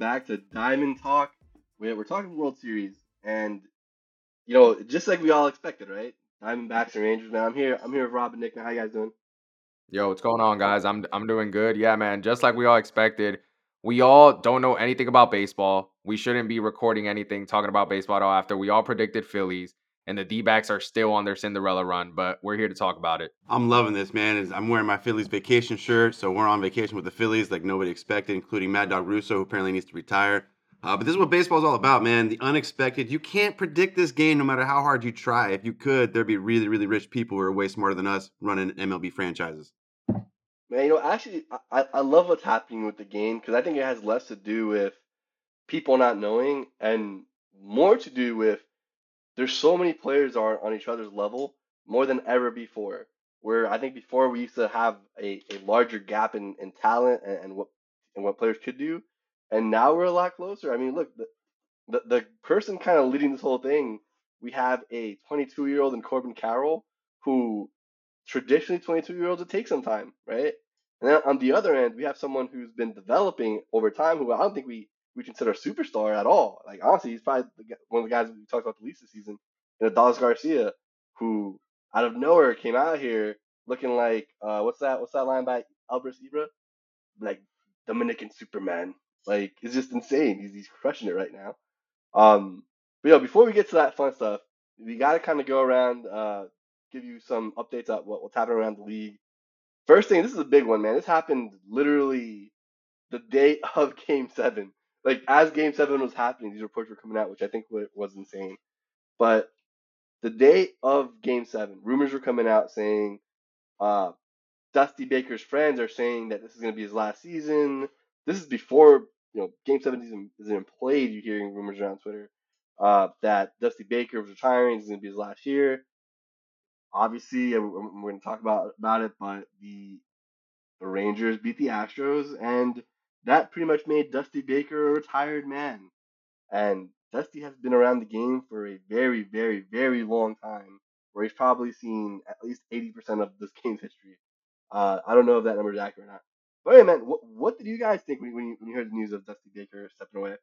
back to Diamond Talk. We're, we're talking World Series, and you know, just like we all expected, right? Diamondbacks and Rangers. Man, I'm here. I'm here with Rob and Nick. How you guys doing? Yo, what's going on, guys? I'm I'm doing good. Yeah, man. Just like we all expected, we all don't know anything about baseball. We shouldn't be recording anything talking about baseball at all. After we all predicted Phillies, and the D-backs are still on their Cinderella run, but we're here to talk about it. I'm loving this, man. Is I'm wearing my Phillies vacation shirt, so we're on vacation with the Phillies like nobody expected, including Mad Dog Russo, who apparently needs to retire. Uh, but this is what baseball is all about, man. The unexpected. You can't predict this game no matter how hard you try. If you could, there'd be really, really rich people who are way smarter than us running MLB franchises. Man, you know, actually, I, I love what's happening with the game because I think it has less to do with people not knowing and more to do with there's so many players are on each other's level more than ever before. Where I think before we used to have a, a larger gap in, in talent and, and what and what players could do, and now we're a lot closer. I mean, look, the the, the person kind of leading this whole thing, we have a 22 year old in Corbin Carroll who traditionally 22 year olds would take some time, right? And then on the other end, we have someone who's been developing over time who I don't think we we consider a superstar at all. Like honestly, he's probably one of the guys we talked about the least this season. And Adolis Garcia, who out of nowhere came out here looking like uh, what's that? What's that line by Albert Ibra? Like Dominican Superman. Like it's just insane. He's he's crushing it right now. Um, but yo, before we get to that fun stuff, we got to kind of go around, uh, give you some updates on what, what's happening around the league. First thing, this is a big one, man. This happened literally the day of Game Seven like as Game Seven was happening, these reports were coming out, which I think was insane. But the day of Game Seven, rumors were coming out saying uh, Dusty Baker's friends are saying that this is going to be his last season. This is before you know Game Seven isn't, isn't played. You're hearing rumors around Twitter uh, that Dusty Baker was retiring. This is going to be his last year. Obviously, we're going to talk about about it, but the the Rangers beat the Astros and that pretty much made Dusty Baker a retired man. And Dusty has been around the game for a very, very, very long time, where he's probably seen at least 80% of this game's history. Uh, I don't know if that number is accurate or not. But hey, man, what, what did you guys think when, you, when you heard the news of Dusty Baker stepping away?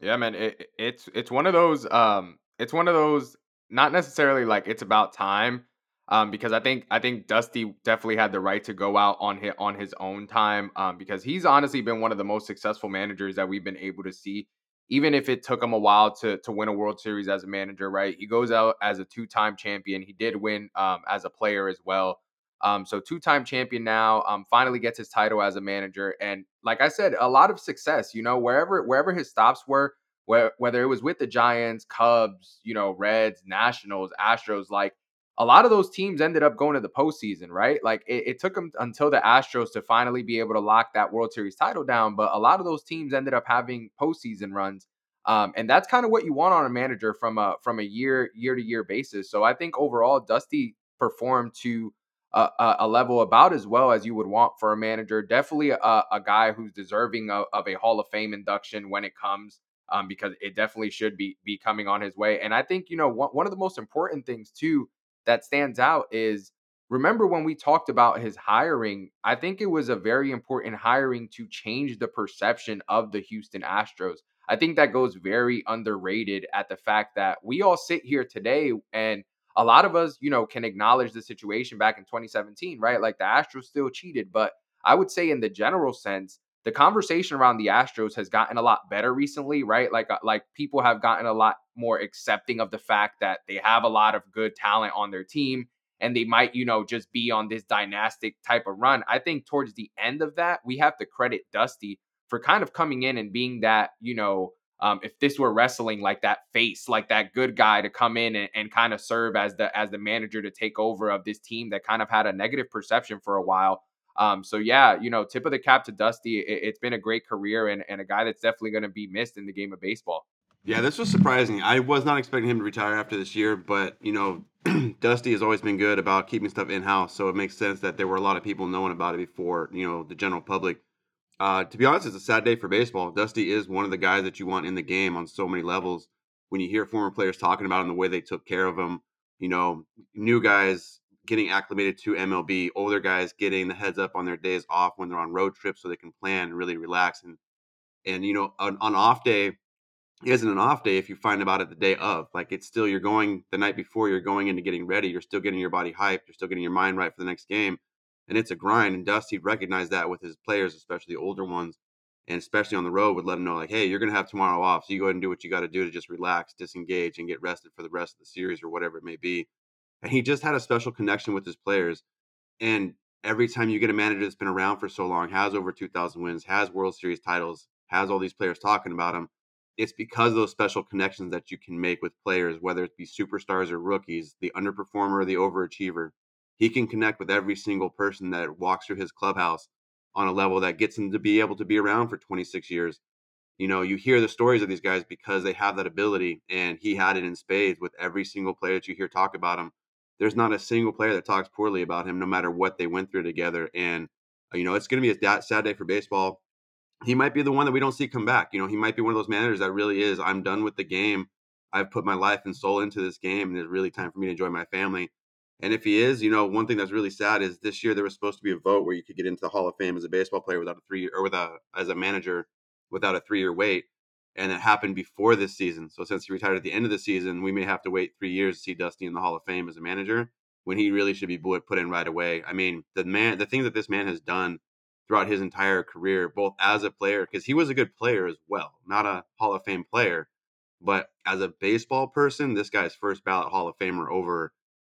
Yeah, man, it, it's it's one of those um, it's one of those not necessarily like it's about time, um, because I think I think Dusty definitely had the right to go out on his, on his own time um, because he's honestly been one of the most successful managers that we've been able to see. Even if it took him a while to to win a World Series as a manager, right? He goes out as a two time champion. He did win um, as a player as well. Um, so two time champion now. Um, finally gets his title as a manager, and like I said, a lot of success. You know, wherever wherever his stops were, where, whether it was with the Giants, Cubs, you know, Reds, Nationals, Astros, like a lot of those teams ended up going to the postseason, right? Like it, it, took them until the Astros to finally be able to lock that World Series title down. But a lot of those teams ended up having postseason runs, um, and that's kind of what you want on a manager from a from a year year to year basis. So I think overall, Dusty performed to a, a, level about as well as you would want for a manager. Definitely a, a guy who's deserving of, of, a Hall of Fame induction when it comes. Um, because it definitely should be be coming on his way, and I think you know one, one of the most important things too that stands out is remember when we talked about his hiring, I think it was a very important hiring to change the perception of the Houston Astros. I think that goes very underrated at the fact that we all sit here today and a lot of us, you know, can acknowledge the situation back in 2017, right? Like the Astros still cheated, but I would say in the general sense, the conversation around the Astros has gotten a lot better recently, right? Like uh, like people have gotten a lot more accepting of the fact that they have a lot of good talent on their team and they might, you know, just be on this dynastic type of run. I think towards the end of that, we have to credit Dusty for kind of coming in and being that, you know, um, if this were wrestling like that face, like that good guy to come in and, and kind of serve as the as the manager to take over of this team that kind of had a negative perception for a while. Um, so yeah, you know, tip of the cap to Dusty. It, has been a great career and, and a guy that's definitely going to be missed in the game of baseball. Yeah, this was surprising. I was not expecting him to retire after this year, but you know, Dusty has always been good about keeping stuff in house, so it makes sense that there were a lot of people knowing about it before you know the general public. Uh, to be honest, it's a sad day for baseball. Dusty is one of the guys that you want in the game on so many levels. When you hear former players talking about him, the way they took care of him, you know, new guys getting acclimated to MLB, older guys getting the heads up on their days off when they're on road trips so they can plan and really relax. And And you know, an, on off day isn't an off day if you find about it the day of. Like it's still you're going the night before you're going into getting ready. You're still getting your body hyped. You're still getting your mind right for the next game. And it's a grind. And Dusty recognized that with his players, especially the older ones, and especially on the road, would let them know like, hey, you're gonna have tomorrow off. So you go ahead and do what you got to do to just relax, disengage, and get rested for the rest of the series or whatever it may be. And he just had a special connection with his players. And every time you get a manager that's been around for so long, has over 2,000 wins, has World Series titles, has all these players talking about him, it's because those special connections that you can make with players, whether it be superstars or rookies, the underperformer or the overachiever. He can connect with every single person that walks through his clubhouse on a level that gets him to be able to be around for 26 years. You know, you hear the stories of these guys because they have that ability, and he had it in spades with every single player that you hear talk about him. There's not a single player that talks poorly about him, no matter what they went through together. And uh, you know, it's going to be a sad day for baseball he might be the one that we don't see come back. You know, he might be one of those managers that really is. I'm done with the game. I've put my life and soul into this game, and it's really time for me to enjoy my family. And if he is, you know, one thing that's really sad is this year there was supposed to be a vote where you could get into the Hall of Fame as a baseball player without a three or without as a manager without a three year wait, and it happened before this season. So since he retired at the end of the season, we may have to wait three years to see Dusty in the Hall of Fame as a manager when he really should be put in right away. I mean, the man, the things that this man has done throughout his entire career, both as a player, because he was a good player as well, not a Hall of Fame player, but as a baseball person, this guy's first ballot Hall of Famer over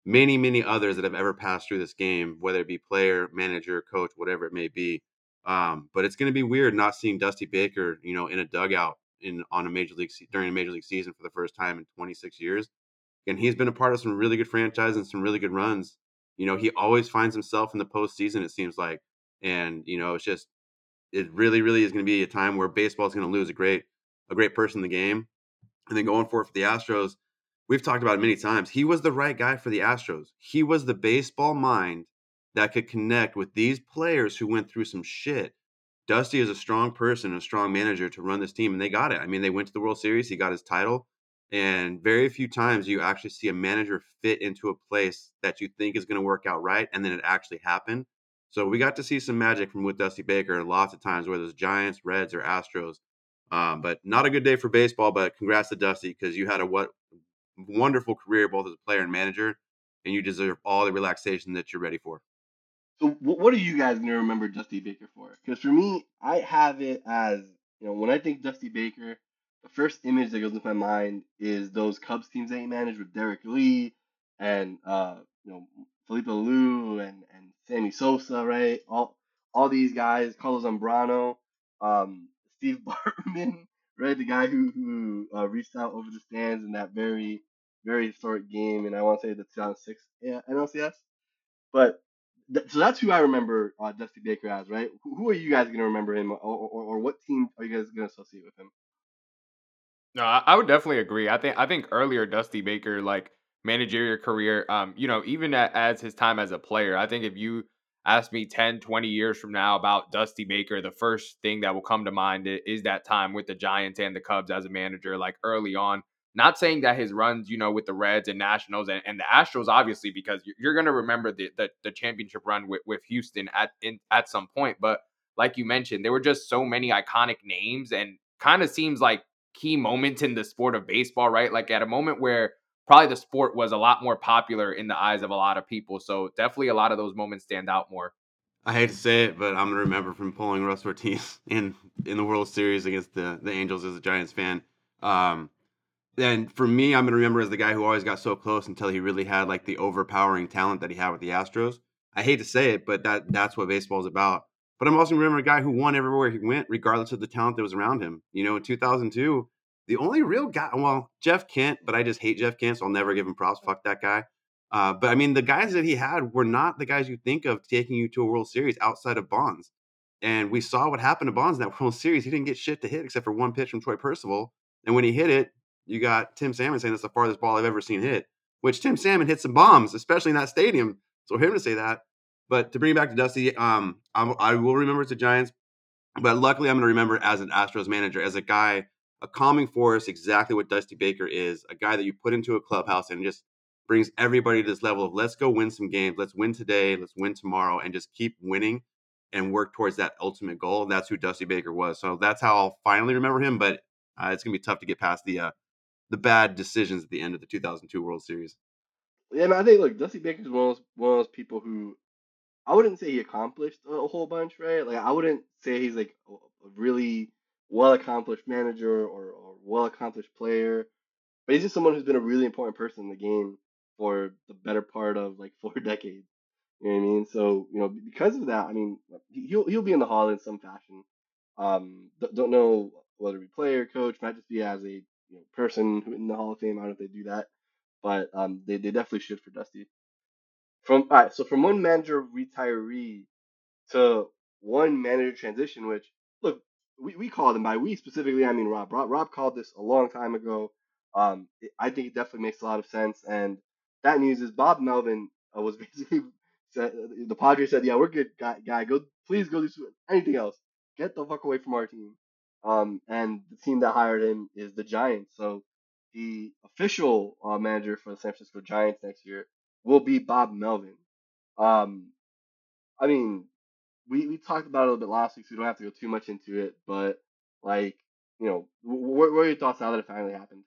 many, many others that have ever passed through this game, whether it be player, manager, coach, whatever it may be. Um, but it's going to be weird not seeing Dusty Baker, you know, in a dugout in on a major league during a major league season for the first time in 26 years. And he's been a part of some really good franchises and some really good runs. You know, he always finds himself in the postseason. It seems like and you know, it's just it really, really is going to be a time where baseball is going to lose a great, a great person in the game. And then going forward for the Astros, we've talked about it many times. He was the right guy for the Astros. He was the baseball mind that could connect with these players who went through some shit. Dusty is a strong person, a strong manager to run this team, and they got it. I mean, they went to the World Series, he got his title, and very few times you actually see a manager fit into a place that you think is going to work out right, and then it actually happened. So we got to see some magic from with Dusty Baker lots of times, whether it's Giants, Reds, or Astros. Um, but not a good day for baseball. But congrats to Dusty because you had a what wonderful career both as a player and manager, and you deserve all the relaxation that you're ready for. So what are you guys gonna remember Dusty Baker for? Because for me, I have it as you know when I think Dusty Baker, the first image that goes into my mind is those Cubs teams that he managed with Derrek Lee and uh, you know Felipe Alou and and Sammy Sosa, right? All all these guys, Carlos Zambrano, um, Steve Bartman, right? The guy who who uh, reached out over the stands in that very very historic game, and I want to say the 2006 yeah, NLCS. But so that's who I remember uh, Dusty Baker as, right? Who, who are you guys gonna remember him, or, or, or what team are you guys gonna associate with him? No, I would definitely agree. I think I think earlier Dusty Baker like managerial career, um, you know, even at, as his time as a player, I think if you ask me 10, 20 years from now about Dusty Baker, the first thing that will come to mind is that time with the Giants and the Cubs as a manager, like early on. Not saying that his runs, you know, with the Reds and Nationals and, and the Astros, obviously, because you're going to remember the, the, the championship run with, with Houston at in, at some point. But like you mentioned, there were just so many iconic names and kind of seems like key moments in the sport of baseball, right? Like at a moment where probably the sport was a lot more popular in the eyes of a lot of people. So definitely a lot of those moments stand out more. I hate to say it, but I'm gonna remember from pulling Russ Ortiz in in the World Series against the the Angels as a Giants fan. Um, and for me, I'm gonna remember as the guy who always got so close until he really had like the overpowering talent that he had with the Astros. I hate to say it, but that that's what baseball is about. But I'm also remember a guy who won everywhere he went, regardless of the talent that was around him. You know, in 2002, the only real guy, well, Jeff Kent, but I just hate Jeff Kent, so I'll never give him props. Fuck that guy. Uh, but I mean, the guys that he had were not the guys you think of taking you to a World Series outside of Bonds. And we saw what happened to Bonds in that World Series. He didn't get shit to hit except for one pitch from Troy Percival. And when he hit it, you got Tim Salmon saying that's the farthest ball I've ever seen hit, which Tim Salmon hit some bombs, especially in that stadium. So him to say that. But to bring it back to Dusty, um, I'm, I will remember it's the Giants, but luckily I'm going to remember as an Astros manager, as a guy a calming force, exactly what Dusty Baker is, a guy that you put into a clubhouse and just brings everybody to this level of let's go win some games, let's win today, let's win tomorrow, and just keep winning. and work towards that ultimate goal. And That's who Dusty Baker was. So that's how I'll finally remember him. But uh, it's gonna be tough to get past the uh, the bad decisions at the end of the 2002 World Series. Yeah, man, I think look, Dusty Baker's one of those one of those people who I wouldn't say he accomplished a, a whole bunch, right? Like I wouldn't say he's like a, really well accomplished manager or, or well accomplished player, but he's just someone who's been a really important person in the game for the better part of like four decades. You know what I mean? So you know, because of that, I mean, he'll he'll be in the hall in some fashion. Um, don't know whether it be player, coach, might just be as a you know person in the Hall of Fame. I don't know if they do that, but um, they they definitely should for Dusty. From all right, so from one manager retiree to one manager transition, which look, we, we call them by we specifically, I mean Rob. Rob. Rob called this a long time ago. Um, it, I think it definitely makes a lot of sense. And that news is Bob Melvin uh, was basically said the Padres said, "Yeah, we're good, guy. guy go, please go do anything else. Get the fuck away from our team." Um, and the team that hired him is the Giants. So the official uh, manager for the San Francisco Giants next year will be Bob Melvin. Um, I mean, we, we talked about it a little bit last week, so we don't have to go too much into it. But like, you know, what, what are your thoughts now that it finally happened?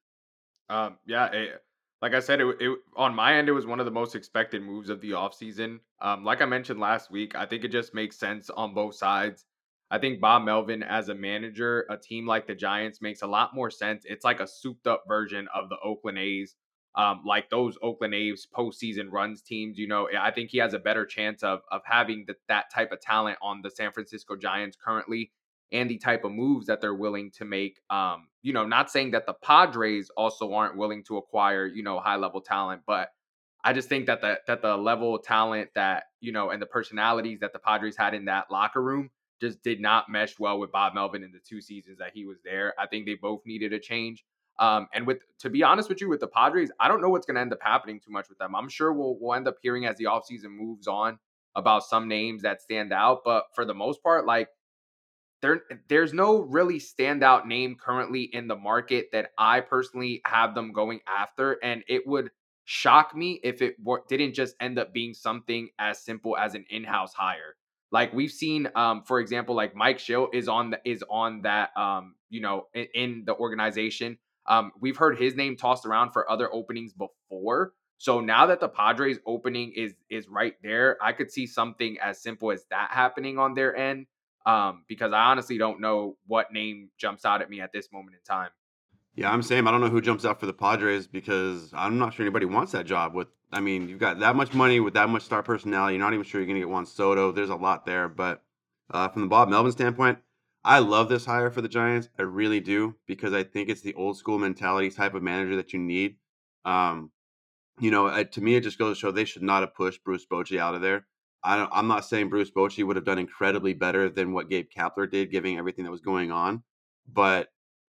Um, yeah, it, like I said, it, it on my end, it was one of the most expected moves of the offseason. Um, like I mentioned last week, I think it just makes sense on both sides. I think Bob Melvin as a manager, a team like the Giants makes a lot more sense. It's like a souped up version of the Oakland A's um, like those Oakland A's postseason runs teams. You know, I think he has a better chance of of having the, that type of talent on the San Francisco Giants currently, and the type of moves that they're willing to make. Um, you know, not saying that the Padres also aren't willing to acquire you know high level talent, but I just think that the that the level of talent that you know and the personalities that the Padres had in that locker room just did not mesh well with Bob Melvin in the two seasons that he was there. I think they both needed a change. Um, and with to be honest with you, with the Padres, I don't know what's going to end up happening too much with them. I'm sure we'll we'll end up hearing as the offseason moves on about some names that stand out, but for the most part, like there there's no really standout name currently in the market that I personally have them going after, and it would shock me if it didn't just end up being something as simple as an in-house hire. Like we've seen, um, for example, like Mike Shildt is on the is on that um, you know, in, in the organization. Um, we've heard his name tossed around for other openings before. So now that the Padres opening is is right there, I could see something as simple as that happening on their end. Um, because I honestly don't know what name jumps out at me at this moment in time. Yeah, I'm saying I don't know who jumps out for the Padres because I'm not sure anybody wants that job. With I mean, you've got that much money with that much star personality. You're not even sure you're gonna get Juan Soto. There's a lot there, but uh, from the Bob Melvin standpoint, I love this hire for the Giants. I really do because I think it's the old school mentality type of manager that you need. Um, you know, to me, it just goes to show they should not have pushed Bruce Bochy out of there. I am not saying Bruce Bochy would have done incredibly better than what Gabe Kapler did, giving everything that was going on, but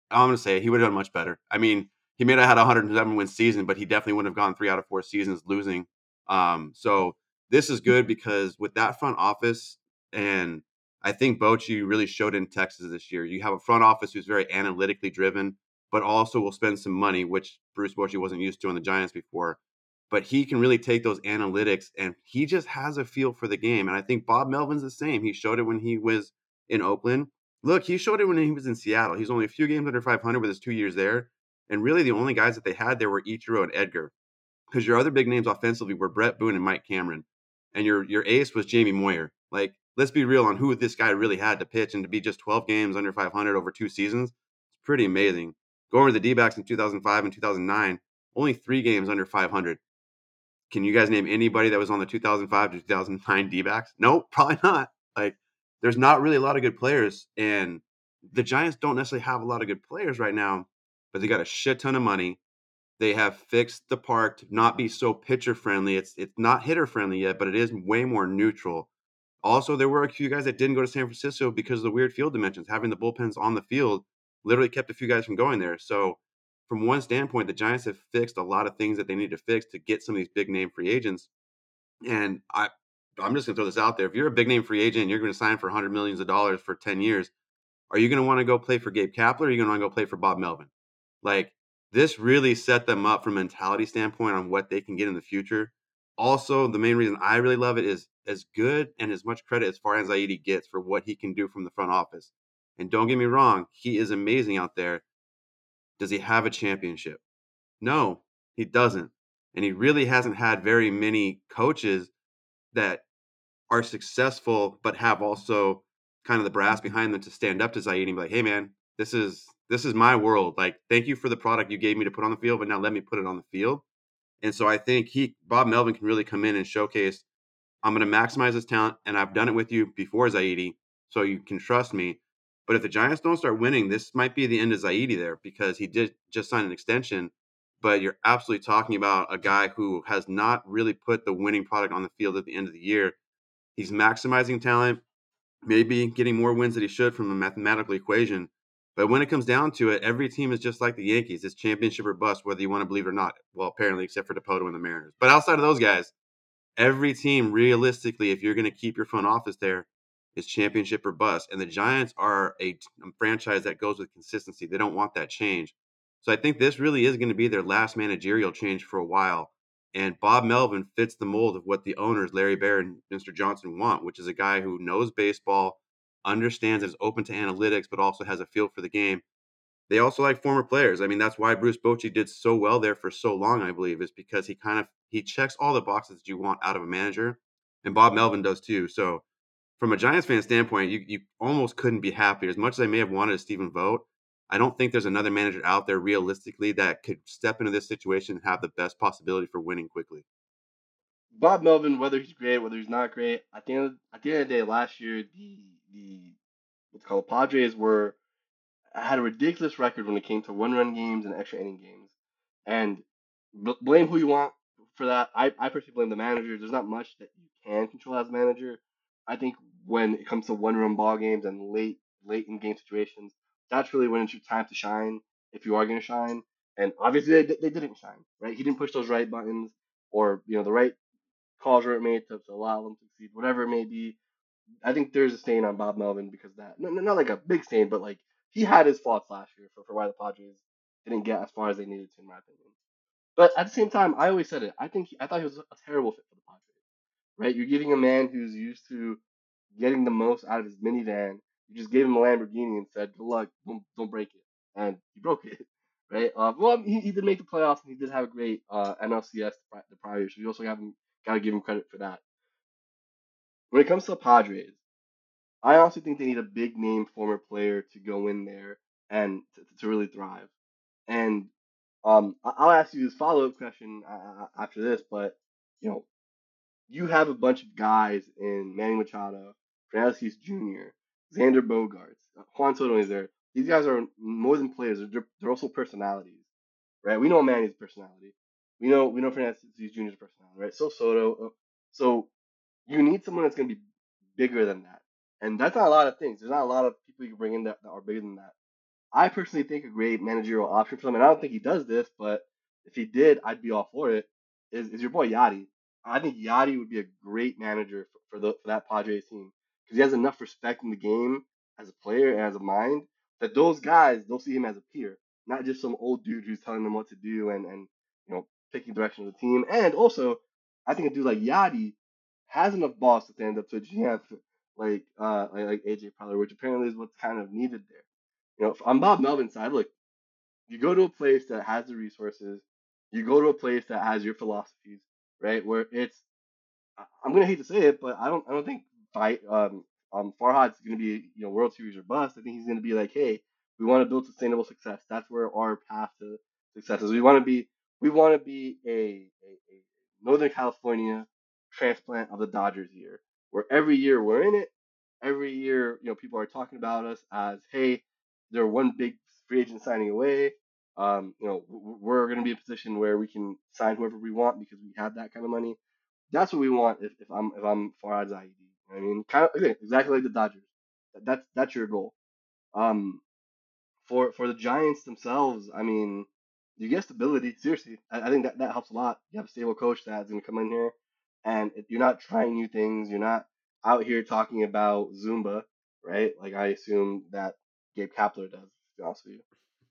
I'm going to say he would have done much better. I mean, he may have had a 107 win season, but he definitely wouldn't have gone three out of four seasons losing. Um, so this is good because with that front office and I think Bochy really showed in Texas this year. You have a front office who's very analytically driven, but also will spend some money, which Bruce Bochy wasn't used to on the Giants before. But he can really take those analytics and he just has a feel for the game. And I think Bob Melvin's the same. He showed it when he was in Oakland. Look, he showed it when he was in Seattle. He's only a few games under 500 with his two years there. And really, the only guys that they had there were Ichiro and Edgar. Because your other big names offensively were Bret Boone and Mike Cameron. And your your ace was Jamie Moyer. Like let's be real on who this guy really had to pitch and to be just 12 games under 500 over two seasons. It's pretty amazing. Going to the D backs in 2005 and 2009, only three games under 500. Can you guys name anybody that was on the 2005 to 2009 D backs? Nope, probably not. Like, there's not really a lot of good players. And the Giants don't necessarily have a lot of good players right now, but they got a shit ton of money. They have fixed the park to not be so pitcher friendly. It's it's not hitter friendly yet, but it is way more neutral. Also, there were a few guys that didn't go to San Francisco because of the weird field dimensions. Having the bullpens on the field literally kept a few guys from going there. So, from one standpoint, the Giants have fixed a lot of things that they need to fix to get some of these big name free agents. And I, I'm just gonna throw this out there. If you're a big name free agent and you're going to sign for 100 millions of dollars for 10 years, are you going to want to go play for Gabe Kapler? Or are you going to want to go play for Bob Melvin? Like this really set them up from mentality standpoint on what they can get in the future. Also, the main reason I really love it is as good and as much credit as Farhan Zaidi gets for what he can do from the front office. And don't get me wrong, he is amazing out there. Does he have a championship? No, he doesn't. And he really hasn't had very many coaches that are successful but have also kind of the brass behind them to stand up to Zaidi and be like, hey man, this is this is my world. Like, thank you for the product you gave me to put on the field, but now let me put it on the field. And so I think he Bob Melvin can really come in and showcase I'm going to maximize his talent, and I've done it with you before Zaidi, so you can trust me. But if the Giants don't start winning, this might be the end of Zaidi there because he did just sign an extension. But you're absolutely talking about a guy who has not really put the winning product on the field at the end of the year. He's maximizing talent, maybe getting more wins than he should from a mathematical equation. But when it comes down to it, every team is just like the Yankees. It's championship or bust, whether you want to believe it or not. Well, apparently, except for Dipoto and the Mariners. But outside of those guys, every team realistically, if you're going to keep your front office there, is championship or bust. And the Giants are a, a um, franchise that goes with consistency. They don't want that change. So I think this really is going to be their last managerial change for a while. And Bob Melvin fits the mold of what the owners, Larry Baer and Mr. Johnson, want, which is a guy who knows baseball, understands, is open to analytics, but also has a feel for the game. They also like former players. I mean, that's why Bruce Bochy did so well there for so long, I believe, is because he kind of he checks all the boxes that you want out of a manager. And Bob Melvin does too. So from a Giants fan standpoint, you, you almost couldn't be happier. As much as I may have wanted a Stephen Vogt, I don't think there's another manager out there realistically that could step into this situation and have the best possibility for winning quickly. Bob Melvin, whether he's great, whether he's not great, at the end at the end of the day, last year the the what's called Padres were had a ridiculous record when it came to one run games and extra inning games, and b- blame who you want for that. I I personally blame the manager. There's not much that you can control as manager. I think when it comes to one run ball games and late late in game situations, that's really when it's your time to shine if you are going to shine. And obviously they, they didn't shine, right? He didn't push those right buttons or you know the right calls were made to, to allow them to succeed, whatever it may be. I think there's a stain on Bob Melvin because that. Not, not like a big stain, but like he had his faults last year for, for why the Padres didn't get as far as they needed to, in my opinion. But at the same time, I always said it. I think he, I thought he was a terrible fit for the Padres. Right? You're giving a man who's used to getting the most out of his minivan. You just gave him a Lamborghini and said, "Good luck, don't, don't break it," and he broke it. Right? Uh, well, he, he did make the playoffs and he did have a great uh, NLCS the prior year, so you also gotta give him credit for that. When it comes to the Padres, I honestly think they need a big name former player to go in there and to, to really thrive. And um, I'll ask you this follow up question uh, after this, but you know, you have a bunch of guys in Manny Machado, Tatis Jr., Xander Bogaerts, uh, Juan Soto is there. These guys are more than players; they're, they're also personalities, right? We know Manny's personality. We know we know Tatis Jr.'s personality, right? So Soto. uh, So you need someone that's going to be bigger than that. And that's not a lot of things. There's not a lot of people you can bring in that, that are bigger than that. I personally think a great managerial option for him, and I don't think he does this, but if he did, I'd be all for it, is, is your boy Yadi. I think Yadi would be a great manager for, for, the, for that Padres team because he has enough respect in the game as a player and as a mind that those guys, they'll see him as a peer, not just some old dude who's telling them what to do and, and you know, picking direction of the team. And also, I think a dude like Yadi has enough balls to stand up to a GM like uh like, like AJ Preller, which apparently is what's kind of needed there. You know, on Bob Melvin's side, look, you go to a place that has the resources, you go to a place that has your philosophies, right? Where it's I'm gonna hate to say it, but I don't I don't think fight um um Farhan's gonna be you know World Series or bust. I think he's gonna be like, hey, we want to build sustainable success. That's where our path to success is. We want to be we want to be a, a, a Northern California transplant of the Dodgers year, where every year we're in it. Every year, you know, people are talking about us as, hey, they're one big free agent signing away. Um, you know, we're going to be in a position where we can sign whoever we want because we have that kind of money. That's what we want. If, if I'm if I'm you know I mean, kind of again, exactly like the Dodgers. That's that's your goal. Um, for for the Giants themselves, I mean, you get stability. Seriously, I, I think that that helps a lot. You have a stable coach that's going to come in here, and if you're not trying new things. You're not out here talking about Zumba, right? Like I assume that Gabe Kapler does. To be honest with you,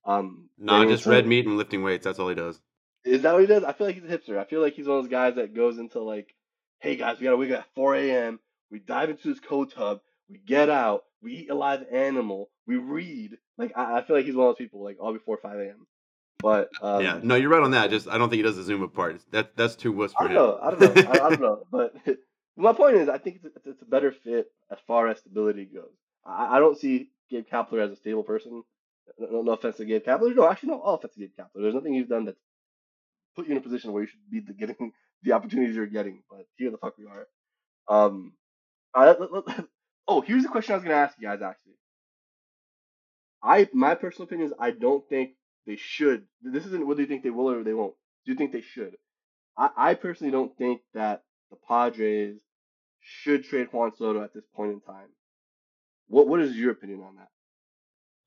um, Nah, just red meat and lifting weights. That's all he does. Is that what he does? I feel like he's a hipster. I feel like he's one of those guys that goes into like hey guys, we gotta wake up at 4 a.m. We dive into this cold tub. We get out. We eat a live animal. We read. Like I, I feel like he's one of those people like all before 5 a.m. But um, yeah, no, you're right on that. Just I don't think he does the Zumba part. That that's too wuss I for don't him. know. I don't know. I, I don't know. But my point is, I think it's, it's, a better fit as far as stability goes. I, I don't see Gabe Kapler as a stable person. No, no offense to Gabe Kapler. No, actually, no. All offense to Gabe Kapler. There's nothing he's done that's put you in a position where you should be the, getting the opportunities you're getting. But here the fuck we are. Um. all right, let- let- oh, here's the question I was gonna ask you guys. Actually, I my personal opinion is I don't think they should. This isn't whether you think they will or they won't. Do you think they should? I, I personally don't think that the Padres should trade Juan Soto at this point in time. What what is your opinion on that?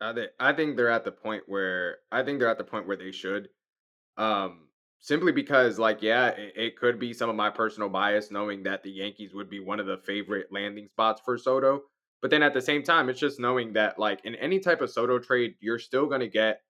I think I think they're at the point where I think they're at the point where they should. Um, simply because, like, yeah, it, it could be some of my personal bias, knowing that the Yankees would be one of the favorite landing spots for Soto. But then at the same time, it's just knowing that, like, in any type of Soto trade, you're still gonna get,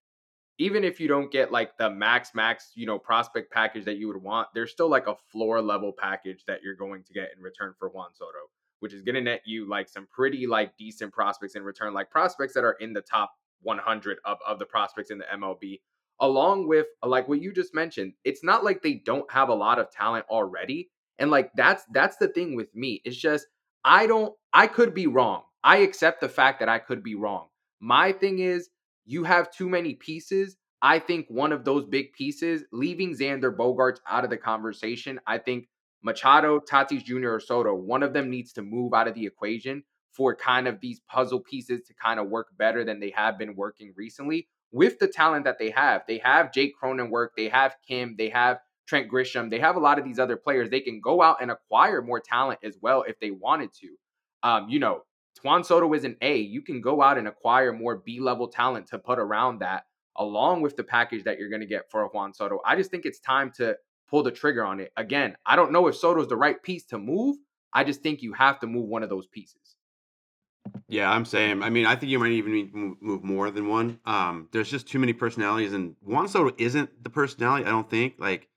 even if you don't get like the max max, you know, prospect package that you would want, there's still like a floor level package that you're going to get in return for Juan Soto, which is gonna net you like some pretty like decent prospects in return, like prospects that are in the top 100 of, of the prospects in the MLB along with like what you just mentioned it's not like they don't have a lot of talent already and like that's that's the thing with me it's just i don't i could be wrong i accept the fact that i could be wrong my thing is you have too many pieces i think one of those big pieces leaving xander bogaerts out of the conversation i think machado tatis jr or soto one of them needs to move out of the equation for kind of these puzzle pieces to kind of work better than they have been working recently with the talent that they have. They have Jake Cronenworth, they have Kim, they have Trent Grisham, they have a lot of these other players. They can go out and acquire more talent as well if they wanted to. Um, you know, Juan Soto is an A. You can go out and acquire more B level talent to put around that, along with the package that you're going to get for Juan Soto. I just think it's time to pull the trigger on it. Again, I don't know if Soto's the right piece to move. I just think you have to move one of those pieces. Yeah, I'm saying. I mean, I think you might even need to move, more than one. Um, there's just too many personalities, and Juan Soto isn't the personality. I don't think. Like,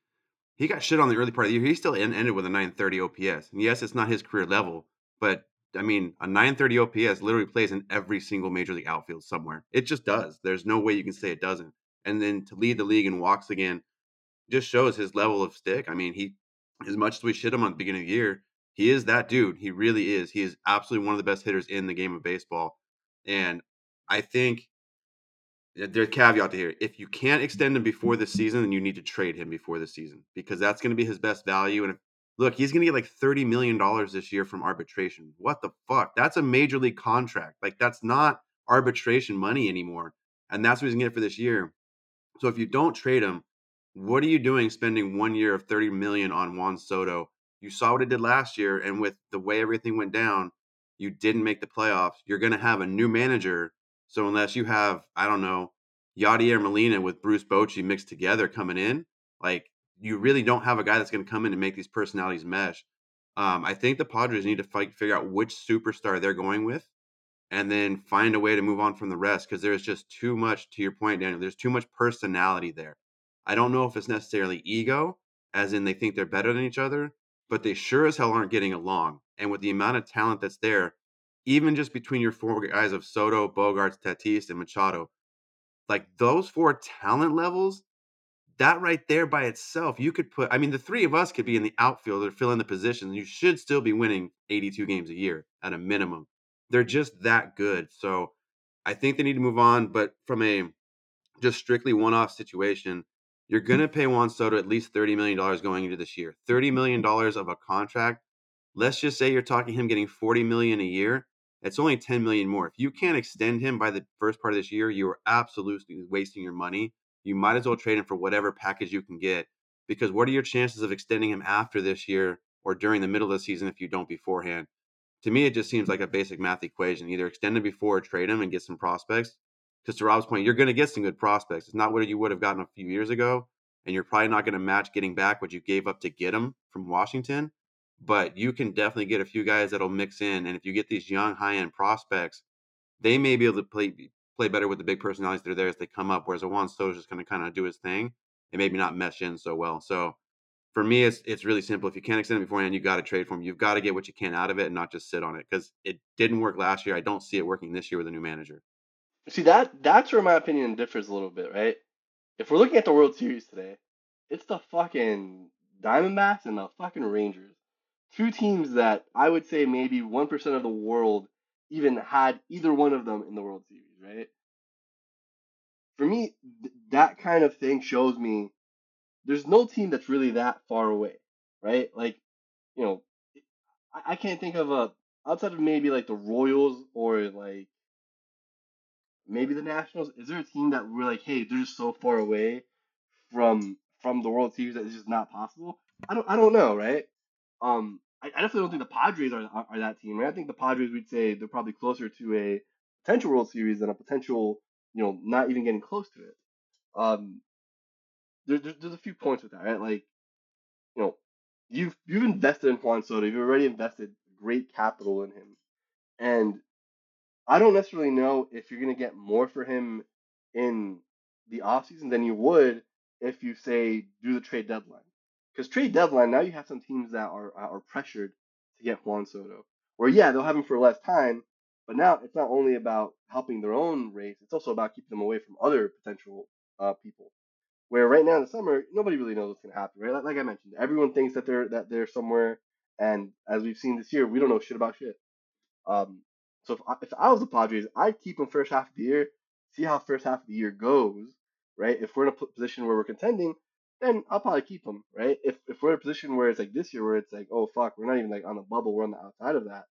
he got shit on the early part of the year. He still en- ended with a 930 OPS, and yes, it's not his career level, but I mean, a 930 OPS literally plays in every single major league outfield somewhere. It just does. There's no way you can say it doesn't. And then to lead the league in walks again just shows his level of stick. I mean, he as much as we shit him on the beginning of the year, he is that dude. He really is. He is absolutely one of the best hitters in the game of baseball. And I think there's a caveat to here. If you can't extend him before the season, then you need to trade him before the season because that's going to be his best value. And if, look, he's going to get like thirty million dollars this year from arbitration. What the fuck? That's a major league contract. Like that's not arbitration money anymore, and that's what he's going to get for this year. So if you don't trade him, what are you doing spending one year of 30 million on Juan Soto? You saw what it did last year, and with the way everything went down, you didn't make the playoffs. You're going to have a new manager. So unless you have, I don't know, Yadier Molina with Bruce Bochy mixed together coming in, like you really don't have a guy that's going to come in and make these personalities mesh. Um, I think the Padres need to figure out which superstar they're going with, and then find a way to move on from the rest because there's just too much. To your point, Daniel, there's too much personality there. I don't know if it's necessarily ego, as in they think they're better than each other, but they sure as hell aren't getting along. And with the amount of talent that's there, even just between your four guys of Soto, Bogaerts, Tatis, and Machado, like those four talent levels, that right there by itself, you could put. I mean, the three of us could be in the outfield or fill in the positions. You should still be winning 82 games a year at a minimum. They're just that good. So I think they need to move on. But from a just strictly one-off situation, you're going to pay Juan Soto at least $30 million going into this year. $30 million of a contract. Let's just say you're talking him getting 40 million a year. It's only 10 million more. If you can't extend him by the first part of this year, you are absolutely wasting your money. You might as well trade him for whatever package you can get. Because what are your chances of extending him after this year or during the middle of the season if you don't beforehand? To me, it just seems like a basic math equation. Either extend him before or trade him and get some prospects because to Rob's point, you're going to get some good prospects. It's not what you would have gotten a few years ago, and you're probably not going to match getting back what you gave up to get him from Washington. But you can definitely get a few guys that'll mix in, and if you get these young, high-end prospects, they may be able to play play better with the big personalities that are there as they come up. Whereas a Juan Soto's just going to kind of do his thing and maybe not mesh in so well. So for me, it's it's really simple. If you can't extend it beforehand, you got to trade for him. You've got to get what you can out of it and not just sit on it because it didn't work last year. I don't see it working this year with a new manager. See that that's where my opinion differs a little bit, right? If we're looking at the World Series today, it's the fucking Diamondbacks and the fucking Rangers. Two teams that I would say maybe 1% of the world even had either one of them in the World Series, right? For me, th- that kind of thing shows me there's no team that's really that far away, right? Like, you know, I, I can't think of a outside of maybe like the Royals or like maybe the Nationals. Is there a team that we're like, hey, they're just so far away from from the World Series that it's just not possible? I don't I don't know, right? Um, I, I definitely don't think the Padres are, are, are that team, right? I think the Padres we'd say they're probably closer to a potential World Series than a potential, you know, not even getting close to it. Um, there, there, there's a few points with that, right? Like, you know, you've you've invested in Juan Soto, you've already invested great capital in him, and I don't necessarily know if you're gonna get more for him in the offseason than you would if you say do the trade deadline. Because trade deadline now you have some teams that are are pressured to get Juan Soto. Where yeah they'll have him for less time, but now it's not only about helping their own race, it's also about keeping them away from other potential uh, people. Where right now in the summer, nobody really knows what's gonna happen, right? Like, like I mentioned, everyone thinks that they're that they're somewhere, and as we've seen this year, we don't know shit about shit. Um, so if I, if I was the Padres, I'd keep them first half of the year, see how first half of the year goes, right? If we're in a position where we're contending, then I'll probably keep them, right? If if we're in a position where it's like this year, where it's like, oh fuck, we're not even like on the bubble, we're on the outside of that,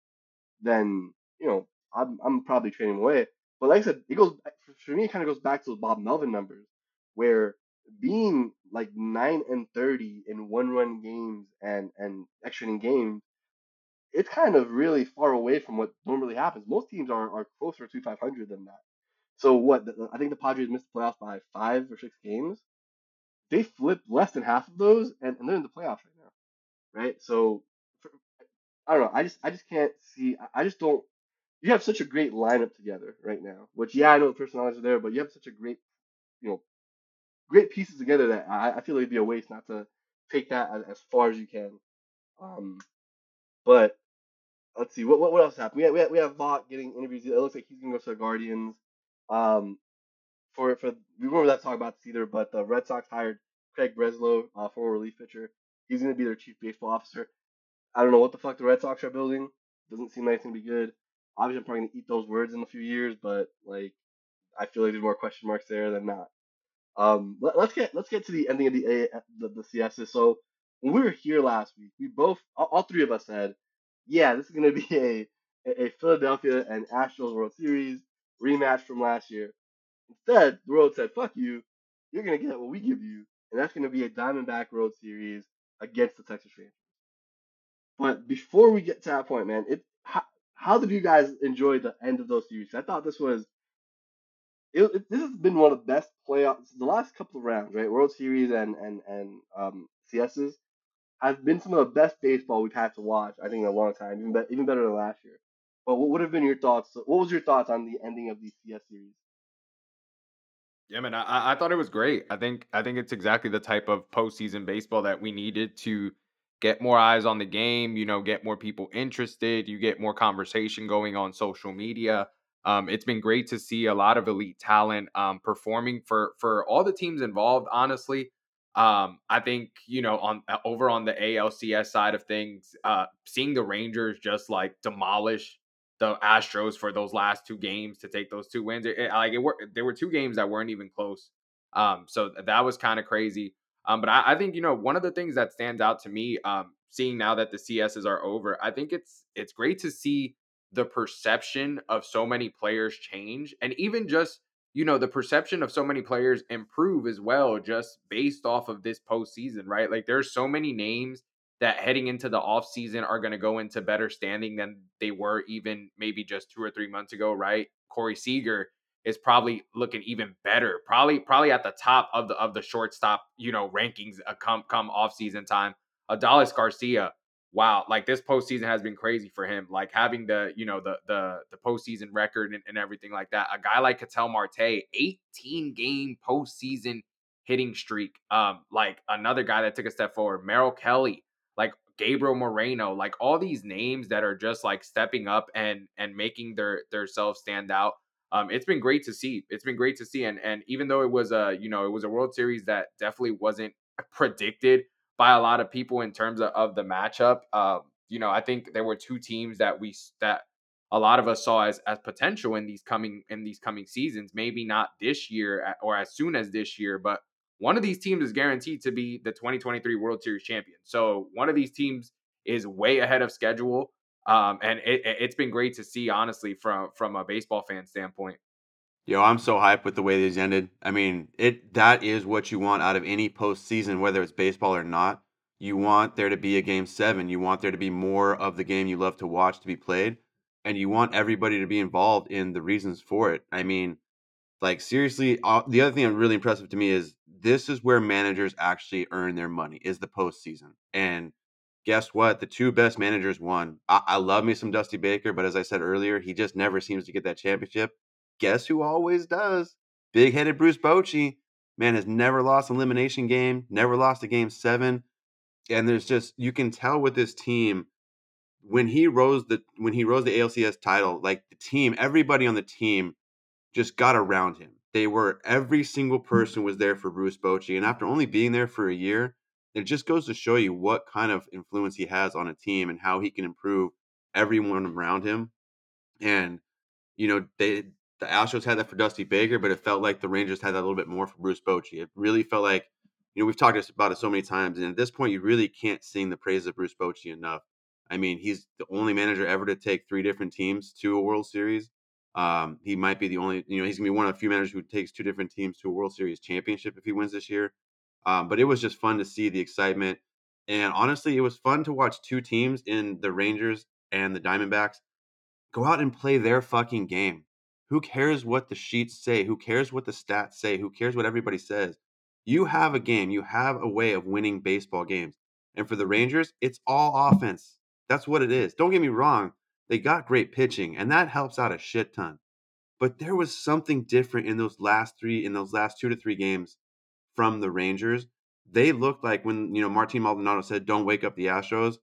then you know I'm I'm probably trading away. But like I said, it goes for me. It kind of goes back to those Bob Melvin numbers, where being like nine and thirty in one run games and and extra inning games, it's kind of really far away from what normally happens. Most teams are are closer to 500 than that. So what? I think the Padres missed the playoffs by five or six games. They flipped less than half of those, and, and they're in the playoffs right now, right? So I don't know. I just I just can't see. I just don't. You have such a great lineup together right now. Which yeah, I know the personalities are there, but you have such a great, you know, great pieces together that I, I feel like it'd be a waste not to take that as, as far as you can. Um, but let's see what what, what else happened. We have, we have we have Vogt getting interviews. It looks like he's gonna go to the Guardians. Um, for for we won't really talk about this either, but the Red Sox hired Craig Breslow, uh, former relief pitcher. He's gonna be their chief baseball officer. I don't know what the fuck the Red Sox are building. Doesn't seem like it's gonna be good. Obviously, I'm probably gonna eat those words in a few years, but like I feel like there's more question marks there than not. Um, let, us get let's get to the ending of the A the, the CSs. So when we were here last week, we both all, all three of us said, yeah, this is gonna be a a Philadelphia and Astros World Series rematch from last year. Instead, the world said, fuck you, you're to get what we give you, and that's to be a Diamondback World Series against the Texas Rangers. But before we get to that point, man, it how, how did you guys enjoy the end of those series? I thought this was it, it, this has been one of the best playoffs the last couple of rounds, right? World Series and and and um, CSs have been some of the best baseball we've had to watch. I think in a long time, even be, even better than last year. But what would have been your thoughts? What was your thoughts on the ending of the CS series? Yeah, man, I, I thought it was great. I think I think it's exactly the type of postseason baseball that we needed to get more eyes on the game. You know, get more people interested. You get more conversation going on social media. Um, it's been great to see a lot of elite talent um, performing for for all the teams involved. Honestly, um, I think you know on uh, over on the ALCS side of things, uh, seeing the Rangers just like demolish the Astros for those last two games to take those two wins. It, it, like it were, there were two games that weren't even close. Um, so that was kind of crazy. Um, but I, I, think you know one of the things that stands out to me, um, seeing now that the CSs are over, I think it's it's great to see the perception of so many players change, and even just you know the perception of so many players improve as well, just based off of this postseason, right? Like there's so many names that heading into the offseason are going to go into better standing than they were even maybe just two or three months ago, right? Corey Seager is probably looking even better, probably probably at the top of the of the shortstop, you know, rankings uh, come come offseason time. Adolis Garcia, wow, like this postseason has been crazy for him. Like having the, you know, the the the postseason record and, and everything like that. A guy like Ketel Marte, 18 game postseason hitting streak. Um, like another guy that took a step forward, Merrill Kelly, like Gabriel Moreno, like all these names that are just like stepping up and and making their their stand out. Um, it's been great to see. It's been great to see, and and even though it was a you know it was a World Series that definitely wasn't predicted by a lot of people in terms of, of the matchup. Um, you know, I think there were two teams that we that a lot of us saw as as potential in these coming in these coming seasons. Maybe not this year or as soon as this year, but one of these teams is guaranteed to be the 2023 World Series champion. So one of these teams is way ahead of schedule. Um, and it, it's been great to see, honestly, from from a baseball fan standpoint. Yo, I'm so hyped with the way these ended. I mean, it that is what you want out of any postseason, whether it's baseball or not. You want there to be a game seven. You want there to be more of the game you love to watch to be played, and you want everybody to be involved in the reasons for it. I mean, like seriously, uh, the other thing that's really impressive to me is this is where managers actually earn their money is the postseason. And guess what? The two best managers won. I, I love me some Dusty Baker, but as I said earlier, he just never seems to get that championship guess who always does? Big headed Bruce Bochy. Man has never lost an elimination game, never lost a game seven. And there's just you can tell with this team when he rose the when he rose the ALCS title, like the team, everybody on the team just got around him. They were every single mm. person was there for Bruce Bochy. And after only being there for a year, it just goes to show you what kind of influence he has on a team and how he can improve everyone around him. And you know, they the Astros had that for Dusty Baker, but it felt like the Rangers had that a little bit more for Bruce Bochy. It really felt like, you know, we've talked about it so many times, and at this point, you really can't sing the praise of Bruce Bochy enough. I mean, he's the only manager ever to take three different teams to a World Series. Um, he might be the only, you know, he's gonna be one of the few managers who takes two different teams to a World Series championship if he wins this year. Um, but it was just fun to see the excitement, and honestly, it was fun to watch two teams in the Rangers and the Diamondbacks go out and play their fucking game. Who cares what the sheets say? Who cares what the stats say? Who cares what everybody says? You have a game, you have a way of winning baseball games. And for the Rangers, it's all offense. That's what it is. Don't get me wrong, they got great pitching, and that helps out a shit ton. But there was something different in those last three, in those last two to three games from the Rangers. They looked like when, you know, Martin Maldonado said, don't wake up the Astros.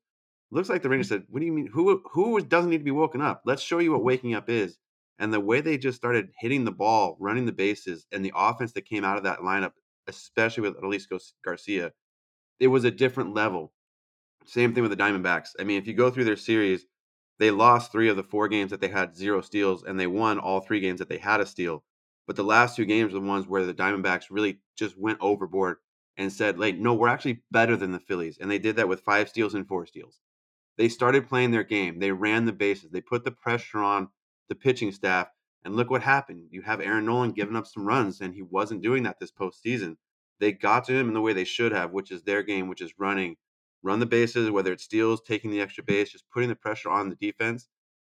Looks like the Rangers mm. said, what do you mean? Who, who doesn't need to be woken up? Let's show you what mm. waking up is. And the way they just started hitting the ball, running the bases, and the offense that came out of that lineup, especially with Adolisio Garcia, it was a different level. Same thing with the Diamondbacks. I mean, if you go through their series, they lost three of the four games that they had zero steals, and they won all three games that they had a steal. But the last two games are the ones where the Diamondbacks really just went overboard and said, like, no, we're actually better than the Phillies. And they did that with five steals and four steals. They started playing their game. They ran the bases. They put the pressure on the pitching staff. And look what happened. You have Aaron Nola giving up some runs, and he wasn't doing that this postseason. They got to him in the way they should have, which is their game, which is running, run the bases, whether it's steals, taking the extra base, just putting the pressure on the defense.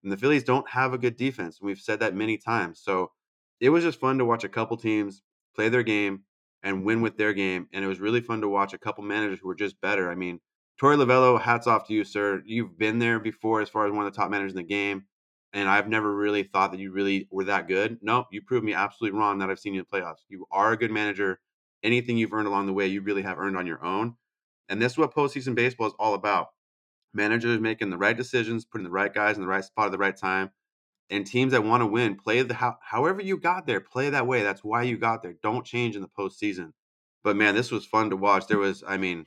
And the Phillies don't have a good defense. And we've said that many times. So it was just fun to watch a couple teams play their game and win with their game. And it was really fun to watch a couple managers who were just better. I mean, Torey Lovullo, hats off to you, sir. You've been there before as far as one of the top managers in the game and I've never really thought that you really were that good. No, you proved me absolutely wrong that I've seen you in the playoffs. You are a good manager. Anything you've earned along the way, you really have earned on your own. And this is what postseason baseball is all about. Managers making the right decisions, putting the right guys in the right spot at the right time, and teams that want to win play the how, however you got there, play that way. That's why you got there. Don't change in the postseason. But man, this was fun to watch. There was, I mean,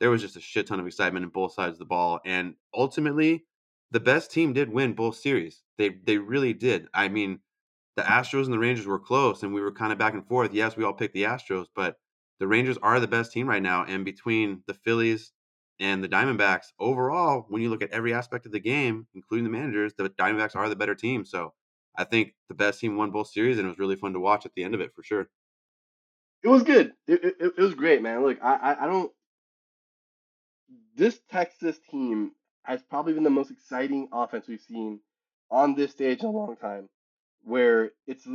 there was just a shit ton of excitement in both sides of the ball, and ultimately, the best team did win both series. They they really did. I mean, the Astros and the Rangers were close, and we were kind of back and forth. Yes, we all picked the Astros, but the Rangers are the best team right now. And between the Phillies and the Diamondbacks, overall, when you look at every aspect of the game, including the managers, the Diamondbacks are the better team. So I think the best team won both series, and it was really fun to watch at the end of it for sure. It was good. It, it, it was great, man. Look, I, I I don't. This Texas team has probably been the most exciting offense we've seen on this stage in a long time. Where it's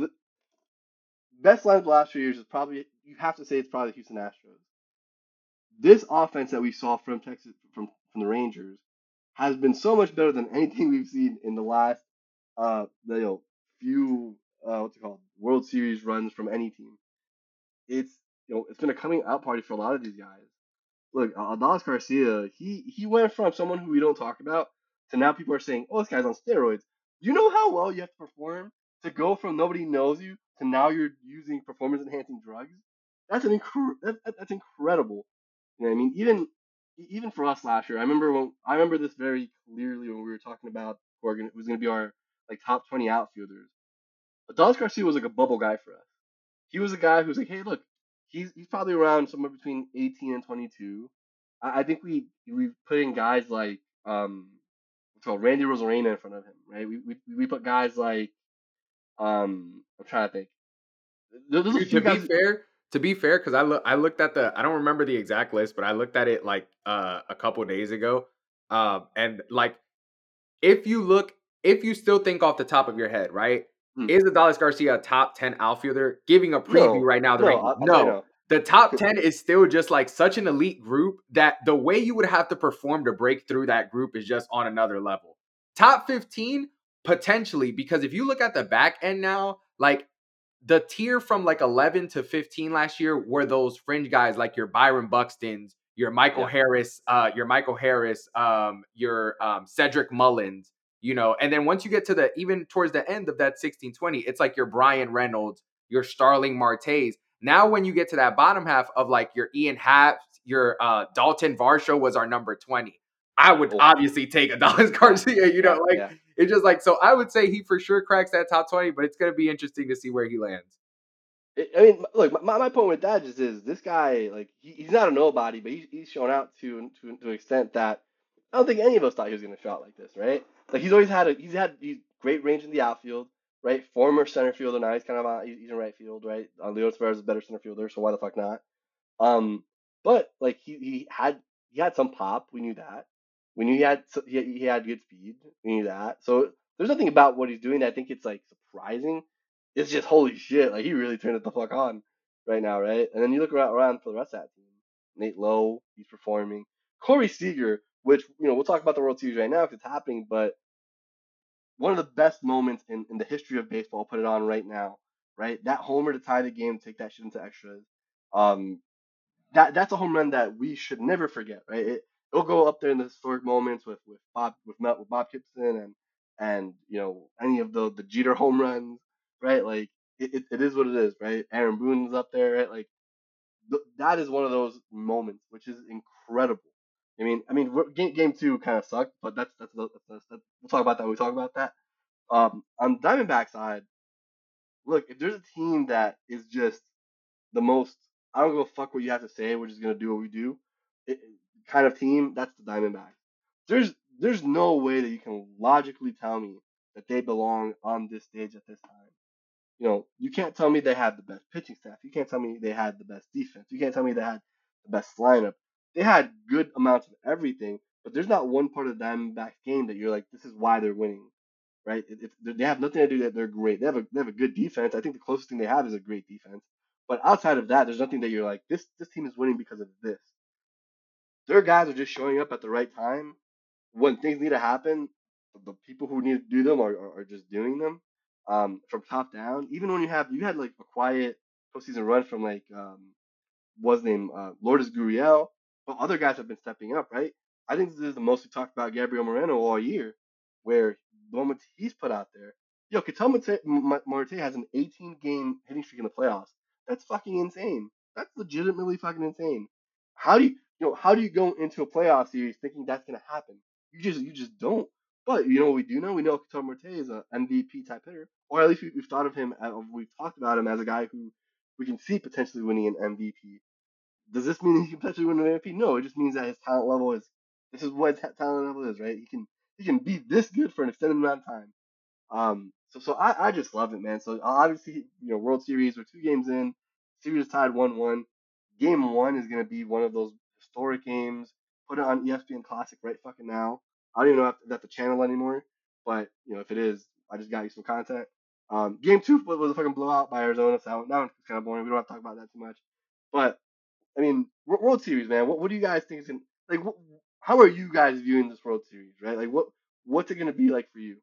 best line of the last few years is probably you have to say it's probably the Houston Astros. This offense that we saw from Texas from from the Rangers has been so much better than anything we've seen in the last uh you know few uh what's it called World Series runs from any team. It's you know, it's been a coming out party for a lot of these guys. Look, Adolis Garcia, he he went from someone who we don't talk about to now people are saying, oh, this guy's on steroids. You know how well you have to perform to go from nobody knows you to now you're using performance enhancing drugs? That's an incre- that, that's incredible. You know what I mean? Even even for us last year, I remember when I remember this very clearly when we were talking about who are gonna, who's going to be our like top 20 outfielders. But Adolis Garcia was like a bubble guy for us. He was a guy who's like, hey, look, he's he's probably around somewhere between 18 and 22. I, I think we we put in guys like um what's called Randy Arozarena in front of him, right? We we we put guys like um I'm trying to think. Dude, to guys... be fair, to be fair, because I look I looked at the I don't remember the exact list, but I looked at it like uh a couple days ago. Um and like if you look if you still think off the top of your head, right? Hmm. Is Adolis Garcia a top 10 outfielder? Giving a preview no, right now. The no, I, no. no. The top 10 is still just like such an elite group that the way you would have to perform to break through that group is just on another level. Top 15, potentially, because if you look at the back end now, like the tier from like 11 to 15 last year were those fringe guys like your Byron Buxtons, your Michael yeah. Harris, uh, your Michael Harris, um, your um, Cedric Mullins, you know, and then once you get to the even towards the end of that 1620, it's like your Bryan Reynolds, your Starling Martes. Now, when you get to that bottom half of like your Ian Happ, your uh, Dalton Varsho was our number 20. I would obviously take Adolis Garcia, you know, like yeah. it's just like so. I would say he for sure cracks that top 20, but it's going to be interesting to see where he lands. I mean, look, my, my point with that just is this guy, like, he, he's not a nobody, but he's, he's shown out to, to to an extent that I don't think any of us thought he was going to show out like this, right? Like he's always had a he's had he's great range in the outfield, right? Former center fielder now he's kind of uh, he's in right field, right? Uh, Leo Taveras is a better center fielder, so why the fuck not? Um, but like he he had he had some pop, we knew that. We knew he had he, he had good speed, we knew that. So there's nothing about what he's doing I think it's like surprising. It's just holy shit, like he really turned it the fuck on right now, right? And then you look around, for the rest of that team. Nate Lowe, he's performing. Corey Seager, which you know we'll talk about the World Series right now because it's happening, but one of the best moments in, in the history of baseball. Put it on right now, right? That homer to tie the game, take that shit into extras. Um, that that's a home run that we should never forget, right? It, it'll go up there in the historic moments with with Bob with Matt with Bob Gibson and and you know any of the the Jeter home runs, right? Like it, it, it is what it is, right? Aaron Boone's up there, right? Like th- that is one of those moments which is incredible. I mean, I mean, game, game two kind of sucked, but that's that's, that's, that's, that's we'll talk about that when we talk about that. Um, on Diamondback side, look, if there's a team that is just the most, I don't a fuck what you have to say, we're just gonna do what we do, it, kind of team, that's the Diamondbacks. There's there's no way that you can logically tell me that they belong on this stage at this time. You know, you can't tell me they had the best pitching staff. You can't tell me they had the best defense. You can't tell me they had the best lineup they had good amounts of everything, but there's not one part of the Diamondbacks game that you're like, this is why they're winning, right? They have nothing to do that they're great. They have a they have a good defense. I think the closest thing they have is a great defense. But outside of that, there's nothing that you're like, this this team is winning because of this. Their guys are just showing up at the right time when things need to happen. The people who need to do them are, are, are just doing them um, from top down. Even when you have you had like a quiet postseason run from like um, was named uh, Lourdes Gurriel but other guys have been stepping up, right? I think this is the most we talked about Gabriel Moreno all year, where the moment he's put out there. Yo, Ketel Marte has an 18 game hitting streak in the playoffs. That's fucking insane. That's legitimately fucking insane. How do you, you know, how do you go into a playoff series thinking that's gonna happen? You just, you just don't. But you know what we do know? We know Ketel Marte is an MVP type hitter, or at least we, have thought of him. we've talked about him as a guy who we can see potentially winning an MVP does this mean he can potentially win an MVP? No, it just means that his talent level is this is what his talent level is, right? He can he can be this good for an extended amount of time. Um, so so I, I just love it, man. So obviously, you know, World Series, we're two games in, series tied one one. Game one is gonna be one of those historic games. Put it on ESPN Classic right fucking now. I don't even know if that's the channel anymore, but you know if it is, I just got you some content. Um, game two was a fucking blowout by Arizona, so that one's kind of boring. We don't have to talk about that too much. But I mean, World Series, man. What, what do you guys think is going like? How are you guys viewing this World Series, right? Like, what what's it to be like for you?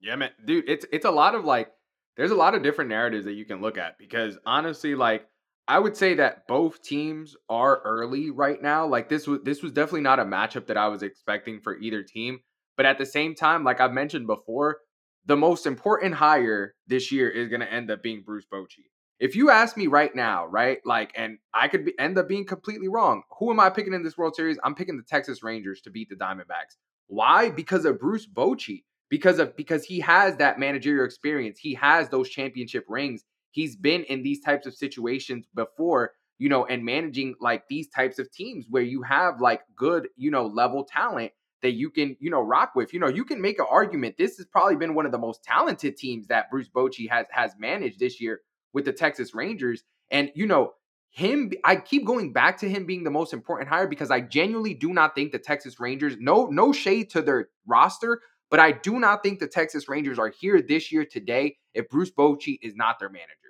Yeah, man, dude, it's it's a lot of like, there's a lot of different narratives that you can look at because honestly, like, I would say that both teams are early right now. Like this was this was definitely not a matchup that I was expecting for either team. But at the same time, like I've mentioned before, the most important hire this year is going to end up being Bruce Bochy. If you ask me right now, right, like, and I could be, end up being completely wrong. Who am I picking in this World Series? I'm picking the Texas Rangers to beat the Diamondbacks. Why? Because of Bruce Bochy. Because of because he has that managerial experience. He has those championship rings he's been in these types of situations before, you know, and managing like these types of teams where you have like good, you know, level talent that you can, you know, rock with. You know, you can make an argument. This has probably been one of the most talented teams that Bruce Bochy has has managed this year with the Texas Rangers. And you know, him, I keep going back to him being the most important hire because I genuinely do not think the Texas Rangers, no, no shade to their roster, but I do not think the Texas Rangers are here this year today if Bruce Bochy is not their manager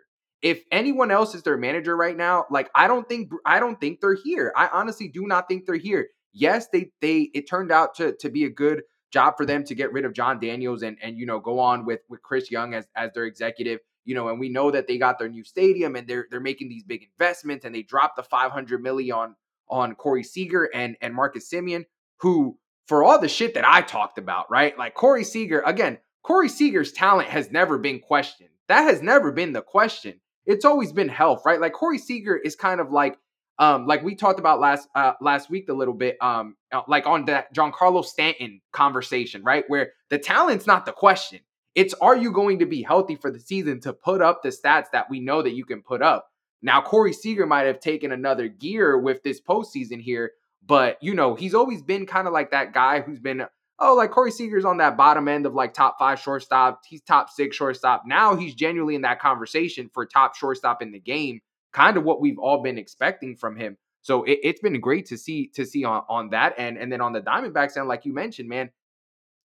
if anyone else is their manager right now, like I don't think I don't think they're here. I honestly do not think they're here. Yes, they they it turned out to to be a good job for them to get rid of Jon Daniels and and you know go on with with Chris Young as as their executive. You know, and we know that they got their new stadium and they're they're making these big investments and they dropped the 500 million on on Corey Seager and and Marcus Semien, who for all the shit that I talked about, right? Like Corey Seager, again, Corey Seager's talent has never been questioned. That has never been the question it's always been health, right? Like Corey Seager is kind of like um like we talked about last uh last week a little bit um uh, like on that Giancarlo Stanton conversation, right? Where the talent's not the question. It's are you going to be healthy for the season to put up the stats that we know that you can put up? Now Corey Seager might have taken another gear with this postseason here, but you know, he's always been kind of like that guy who's been oh, like Corey Seager's on that bottom end of like top five shortstop. He's top six shortstop. Now he's genuinely in that conversation for top shortstop in the game. Kind of what we've all been expecting from him. So it, has been great to see to see on, on that end. And then on the Diamondbacks end, like you mentioned, man,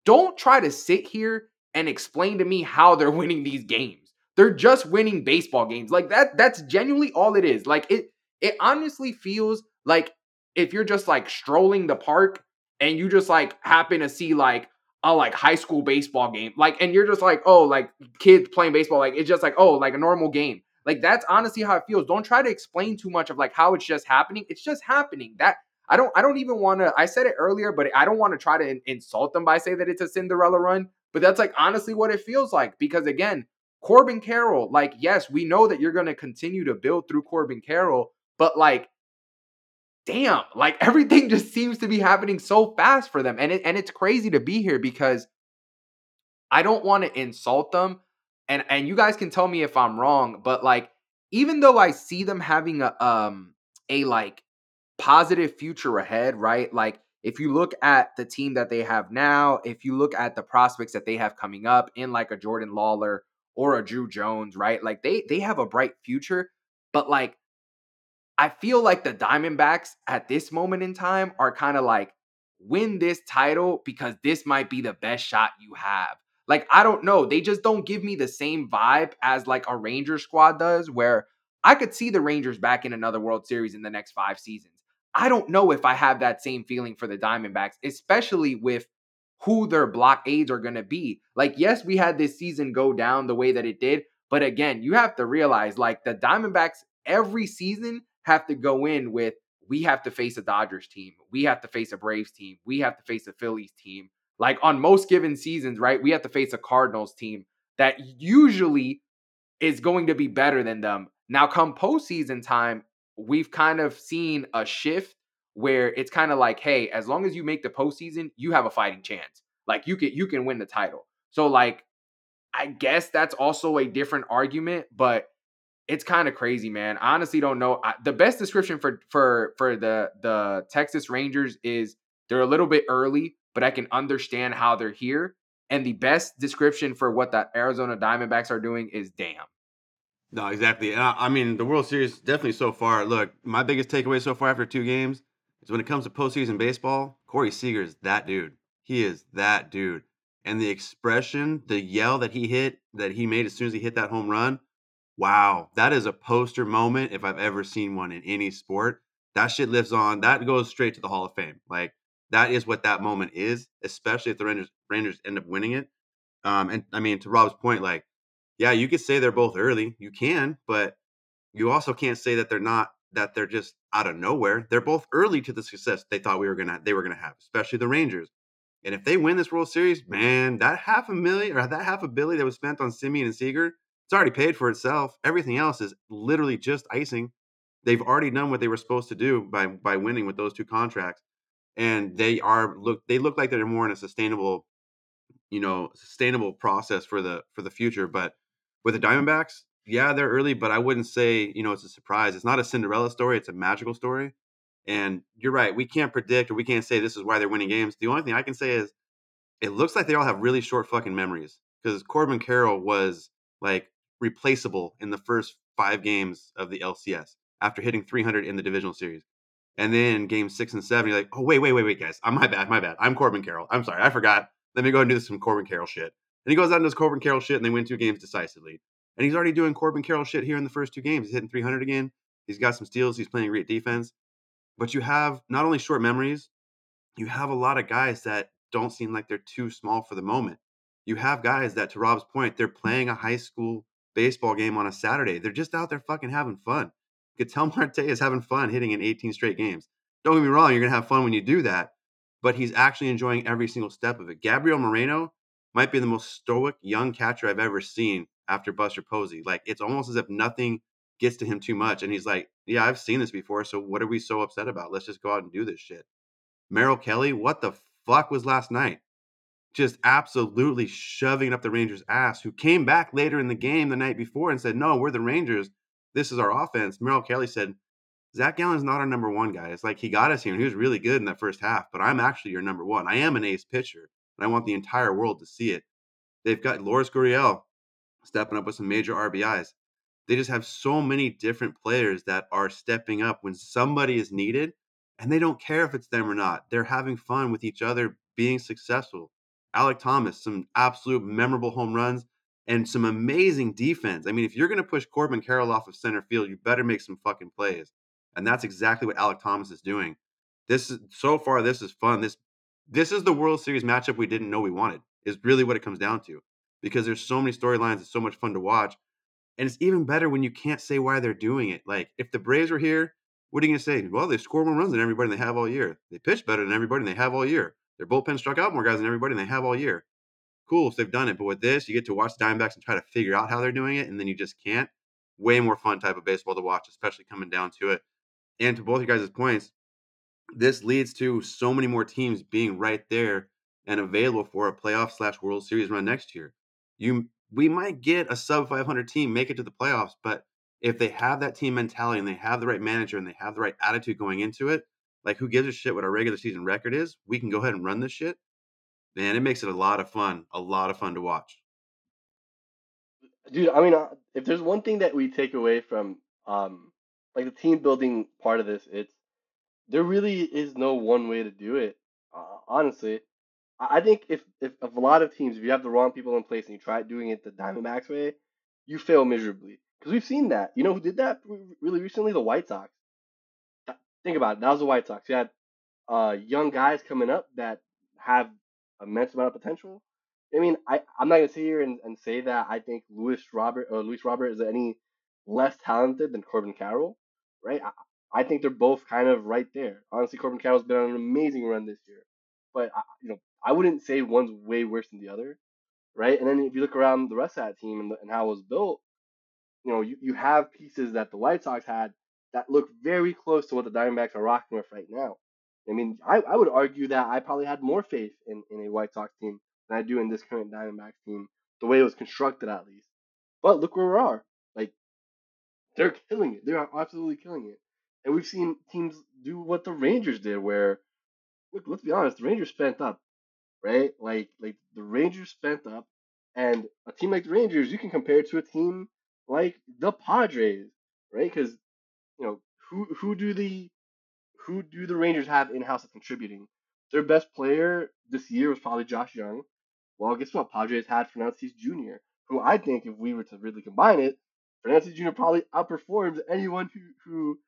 don't try to sit here and explain to me how they're winning these games. They're just winning baseball games. Like that, that's genuinely all it is. Like it, it honestly feels like if you're just like strolling the park and you just like happen to see like a like high school baseball game, like, and you're just like, oh, like kids playing baseball, like it's just like, oh, like a normal game. Like that's honestly how it feels. Don't try to explain too much of like how it's just happening. It's just happening. That I don't I don't even want to I said it earlier, but I don't want to try to in, insult them by saying that it's a Cinderella run, but that's like honestly what it feels like because again, Corbin Carroll, like yes, we know that you're going to continue to build through Corbin Carroll, but like damn, like everything just seems to be happening so fast for them. And it, and it's crazy to be here because I don't want to insult them. And and you guys can tell me if I'm wrong, but like even though I see them having a um a like positive future ahead, right? Like if you look at the team that they have now, if you look at the prospects that they have coming up in like a Jordan Lawlar or a Drew Jones, right? Like they they have a bright future, but like I feel like the Diamondbacks at this moment in time are kind of like, win this title because this might be the best shot you have. Like, I don't know. They just don't give me the same vibe as like a Rangers squad does, where I could see the Rangers back in another World Series in the next five seasons. I don't know if I have that same feeling for the Diamondbacks, especially with who their blockades are going to be. Like, yes, we had this season go down the way that it did, but again, you have to realize like the Diamondbacks every season have to go in with we have to face a Dodgers team, we have to face a Braves team, we have to face a Phillies team. Like on most given seasons, right? We have to face a Cardinals team that usually is going to be better than them. Now, come postseason time, we've kind of seen a shift where it's kind of like, hey, as long as you make the postseason, you have a fighting chance. Like you can you can win the title. So like, I guess that's also a different argument, but it's kind of crazy, man. I honestly don't know. I, the best description for for for the the Texas Rangers is they're a little bit early, but I can understand how they're here. And the best description for what the Arizona Diamondbacks are doing is damn. No, exactly. I, I mean, the World Series definitely so far. Look, my biggest takeaway so far after two games is when it comes to postseason baseball, Corey Seager is that dude. He is that dude. And the expression, the yell that he hit, that he made as soon as he hit that home run, Wow, that is a poster moment if I've ever seen one in any sport. That shit lives on. That goes straight to the Hall of Fame. Like that is what that moment is, especially if the Rangers Rangers end up winning it. Um, and I mean, to Rob's point, like, yeah, you could say they're both early. You can, but you also can't say that they're not that they're just out of nowhere. They're both early to the success they thought we were gonna they were gonna have, especially the Rangers. And if they win this World Series, man, that half a million or that half a billion that was spent on Semien and Seager, it's already paid for itself. Everything else is literally just icing. They've already done what they were supposed to do by by winning with those two contracts, and they are look they look like they're more in a sustainable, you know, sustainable process for the for the future. But with the Diamondbacks, yeah, they're early, but I wouldn't say you know it's a surprise. It's not a Cinderella story; it's a magical story. And you're right, we can't predict or we can't say this is why they're winning games. The only thing I can say is it looks like they all have really short fucking memories because Corbin Carroll was like replaceable in the first five games of the LCS after hitting 300 in the divisional series. And then game six and seven, you're like, oh, wait, wait, wait, wait, guys. I'm my bad, my bad. I'm Corbin Carroll. I'm sorry, I forgot. Let me go and do some Corbin Carroll shit. And he goes out and does Corbin Carroll shit, and they win two games decisively. And he's already doing Corbin Carroll shit here in the first two games. He's hitting 300 again. He's got some steals. He's playing great defense. But you have not only short memories, you have a lot of guys that don't seem like they're too small for the moment. You have guys that, to Rob's point, they're playing a high school baseball game on a Saturday. They're just out there fucking having fun. Ketel Marte is having fun hitting in 18 straight games. Don't get me wrong, you're going to have fun when you do that, but he's actually enjoying every single step of it. Gabriel Moreno might be the most stoic young catcher I've ever seen after Buster Posey. Like, it's almost as if nothing gets to him too much. And he's like, Yeah, I've seen this before. So what are we so upset about? Let's just go out and do this shit. Merrill Kelly, what the fuck was last night? Just absolutely shoving up the Rangers' ass, who came back later in the game the night before and said, No, we're the Rangers. This is our offense. Merrill Kelly said, Zach Gallen's not our number one guy. It's like he got us here and he was really good in that first half, but I'm actually your number one. I am an ace pitcher, and I want the entire world to see it. They've got Lourdes Gurriel stepping up with some major RBIs they just have so many different players that are stepping up when somebody is needed and they don't care if it's them or not. They're having fun with each other, being successful. Alek Thomas, some absolute memorable home runs and some amazing defense. I mean, if you're going to push Corbin Carroll off of center field, you better make some fucking plays. And that's exactly what Alek Thomas is doing. This is so far this is fun. This this is the World Series matchup we didn't know we wanted. Is really what it comes down to. Because there's so many storylines, it's so much fun to watch. And it's even better when you can't say why they're doing it. Like if the Braves were here, what are you gonna say? Well, they score more runs than everybody they have all year. They pitch better than everybody they have all year. Their bullpen struck out more guys than everybody and they have all year. Cool if they've done it, but with this, you get to watch the Diamondbacks and try to figure out how they're doing it, and then you just can't. Way more fun type of baseball to watch, especially coming down to it. And to both you guys' points, this leads to so many more teams being right there and available for a playoff slash World Series run next year. You we might get a sub 500 team make it to the playoffs, but if they have that team mentality and they have the right manager and they have the right attitude going into it, like who gives a shit what our regular season record is? We can go ahead and run this shit. Man, it makes it a lot of fun, a lot of fun to watch. Dude, I mean, uh, if there's one thing that we take away from um like the team building part of this, it's there really is no one way to do it. Uh, honestly, I think if, if if a lot of teams, if you have the wrong people in place and you try doing it the Diamondbacks way, you fail miserably. Because we've seen that. You know who did that really recently? The White Sox. Think about it. That was the White Sox. You had uh, young guys coming up that have immense amount of potential. I mean, I, I'm not gonna sit here and, and say that I think Luis Robert or Luis Robert is any less talented than Corbin Carroll, right? I, I think they're both kind of right there. Honestly, Corbin Carroll's been on an amazing run this year, but I, you know, I wouldn't say one's way worse than the other, right? And then if you look around the rest of that team and, and how it was built, you know, you, you have pieces that the White Sox had that look very close to what the Diamondbacks are rocking with right now. I mean, I, I would argue that I probably had more faith in, in a White Sox team than I do in this current Diamondbacks team, the way it was constructed at least. But look where we are. Like, they're killing it. They're absolutely killing it. And we've seen teams do what the Rangers did, where, look, let's be honest, the Rangers spent up right? Like like the Rangers spent up, and a team like the Rangers, you can compare it to a team like the Padres, right? Because you know who who do the who do the Rangers have in house that's contributing? Their best player this year was probably Josh Jung. Well, guess what? Padres had Fernandez Jr., who I think if we were to really combine it, Fernandez Jr. probably outperforms anyone who who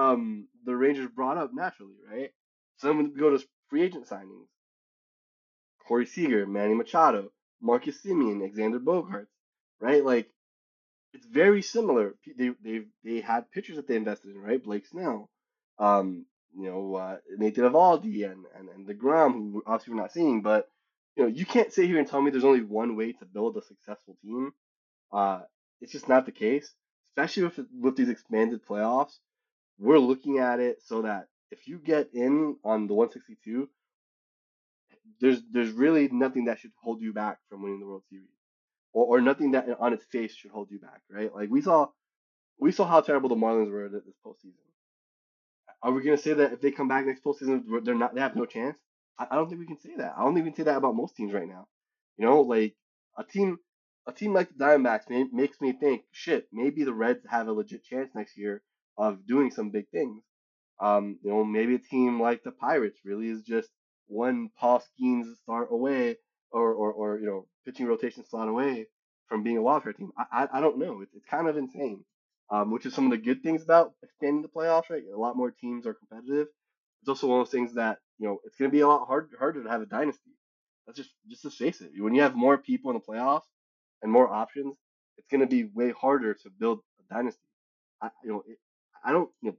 um the Rangers brought up naturally, right? Some would go to free agent signings. Corey Seager, Manny Machado, Marcus Semien, Alexander Bogaerts, right? Like it's very similar. They they they had pitchers that they invested in, right? Blake Snell, um, you know, uh, Nathan Eovaldi and and and deGrom, who obviously we're not seeing, but you know, you can't sit here and tell me there's only one way to build a successful team. Uh, it's just not the case, especially with with these expanded playoffs. We're looking at it so that if you get in on the 162, there's there's really nothing that should hold you back from winning the World Series, or, or nothing that on its face should hold you back, right? Like we saw, we saw how terrible the Marlins were this postseason. Are we gonna say that if they come back next postseason, they're not they have no chance? I, I don't think we can say that. I don't even say that about most teams right now. You know, like a team a team like the Diamondbacks may, makes me think, shit, maybe the Reds have a legit chance next year of doing some big things. Um, you know, maybe a team like the Pirates really is just one Paul Skenes start away, or, or, or you know, pitching rotation slot away from being a wildcard team. I, I, I don't know. It's, it's kind of insane. Um, which is some of the good things about expanding the playoffs. Right, a lot more teams are competitive. It's also one of those things that you know it's going to be a lot hard, harder to have a dynasty. That's just just to face it. When you have more people in the playoffs and more options, it's going to be way harder to build a dynasty. I you know it, I don't you know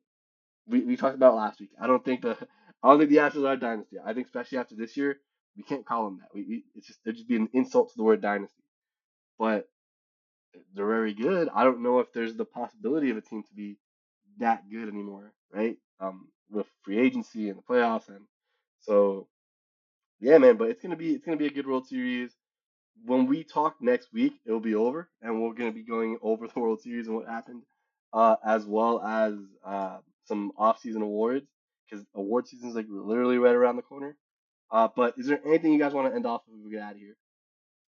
we, we talked about last week. I don't think the I don't think the Astros are a dynasty. I think especially after this year, we can't call them that. We, we it's just it'd just be an insult to the word dynasty. But they're very good. I don't know if there's the possibility of a team to be that good anymore, right? Um, with free agency and the playoffs, and so yeah, man. But it's gonna be it's gonna be a good World Series. When we talk next week, it'll be over, and we're gonna be going over the World Series and what happened, uh, as well as uh, some off-season awards because award season is like literally right around the corner. Uh, but is there anything you guys want to end off before we get out of here?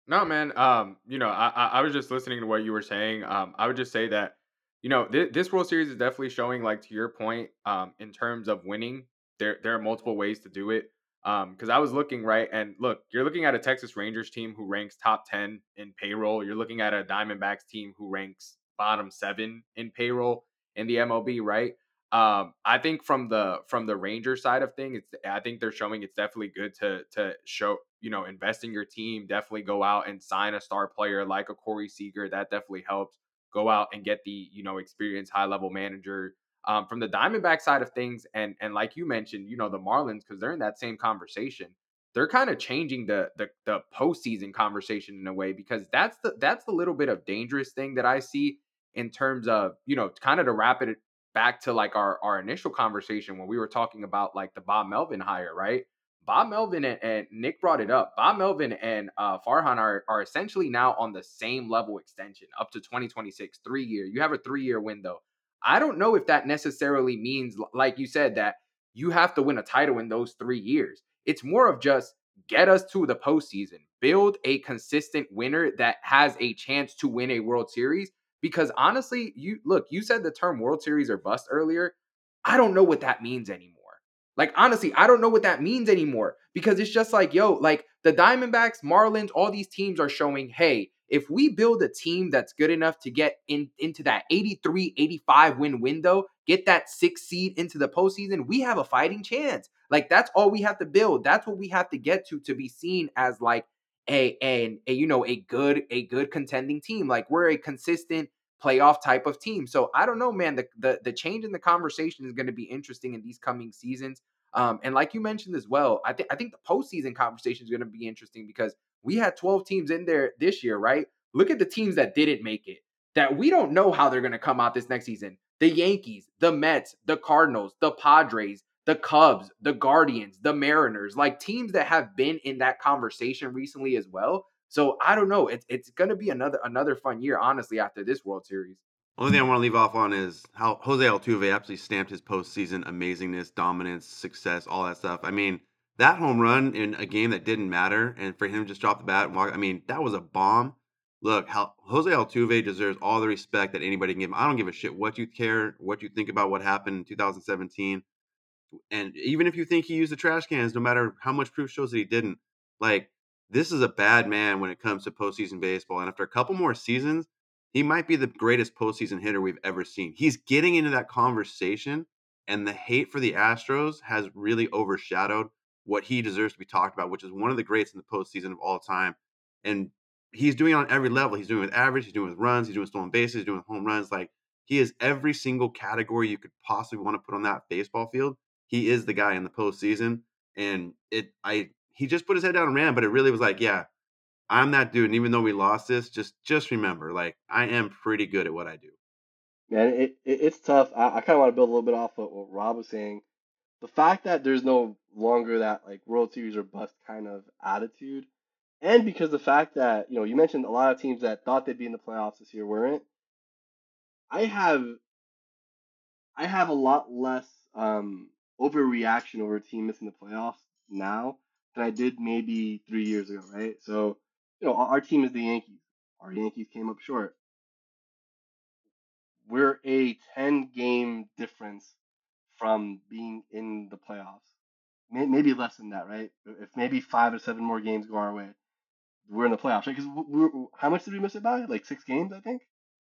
No, man. Um, you know, I, I was just listening to what you were saying. Um, I would just say that, you know, th- this World Series is definitely showing, like to your point, um, in terms of winning, there there are multiple ways to do it. Um, because I was looking right, and look, you're looking at a Texas Rangers team who ranks top ten in payroll. You're looking at a Diamondbacks team who ranks bottom seven in payroll in the MLB, right? Um, I think from the from the Ranger side of things, I think they're showing it's definitely good to to show you know invest in your team. Definitely go out and sign a star player like a Corey Seager. That definitely helps. Go out and get the you know experienced high level manager. Um, from the Diamondback side of things, and and like you mentioned, you know the Marlins because they're in that same conversation. They're kind of changing the the the postseason conversation in a way because that's the that's the little bit of dangerous thing that I see in terms of you know kind of to wrap it back to like our our initial conversation when we were talking about like the Bob Melvin hire, right? Bob Melvin and, and Nick brought it up. Bob Melvin and uh, Farhan are are essentially now on the same level extension up to 2026, three year. You have a three year window. I don't know if that necessarily means, like you said, that you have to win a title in those three years. It's more of just get us to the postseason, build a consistent winner that has a chance to win a World Series, because honestly, you look, you said the term World Series or bust earlier. I don't know what that means anymore. Like honestly, I don't know what that means anymore because it's just like, yo, like the Diamondbacks, Marlins, all these teams are showing, hey, if we build a team that's good enough to get in into that 83, 85 win window, get that six seed into the postseason, we have a fighting chance. Like that's all we have to build. That's what we have to get to to be seen as like a, a, a you know a good a good contending team. Like we're a consistent playoff type of team. So I don't know, man. The the, the change in the conversation is going to be interesting in these coming seasons. Um, and like you mentioned as well, I think I think the postseason conversation is going to be interesting because we had 12 teams in there this year, right? Look at the teams that didn't make it. That we don't know how they're going to come out this next season. The Yankees, the Mets, the Cardinals, the Padres, the Cubs, the Guardians, the Mariners, like teams that have been in that conversation recently as well. So I don't know. It's it's gonna be another another fun year, honestly, after this World Series. Only thing I want to leave off on is how Jose Altuve absolutely stamped his postseason amazingness, dominance, success, all that stuff. I mean, that home run in a game that didn't matter, and for him to just drop the bat and walk, I mean, that was a bomb. Look, how Jose Altuve deserves all the respect that anybody can give him. I don't give a shit what you care, what you think about what happened in 2017 and even if you think he used the trash cans, no matter how much proof shows that he didn't, like this is a bad man when it comes to postseason baseball. And after a couple more seasons, he might be the greatest postseason hitter we've ever seen. He's getting into that conversation, and the hate for the Astros has really overshadowed what he deserves to be talked about, which is one of the greats in the postseason of all time. And he's doing it on every level. He's doing it with average, he's doing it with runs, he's doing with stolen bases, he's doing with home runs. Like he is every single category you could possibly want to put on that baseball field. He is the guy in the postseason. And it I he just put his head down and ran, but it really was like, yeah, I'm that dude. And even though we lost this, just just remember, like I am pretty good at what I do. Man, it, it it's tough. I, I kind of want to build a little bit off of what Rob was saying. The fact that there's no longer that like World Series or bust kind of attitude, and because the fact that you know you mentioned a lot of teams that thought they'd be in the playoffs this year weren't. I have I have a lot less um, overreaction over a team missing the playoffs now than I did maybe three years ago, right? So you know, our, team is the Yankees. Our Yankees came up short we're a 10 game difference from being in the playoffs. Maybe less than that, right? If maybe five or seven more games go our way, we're in the playoffs, right? Because how much did we miss it by? Like six games, I think.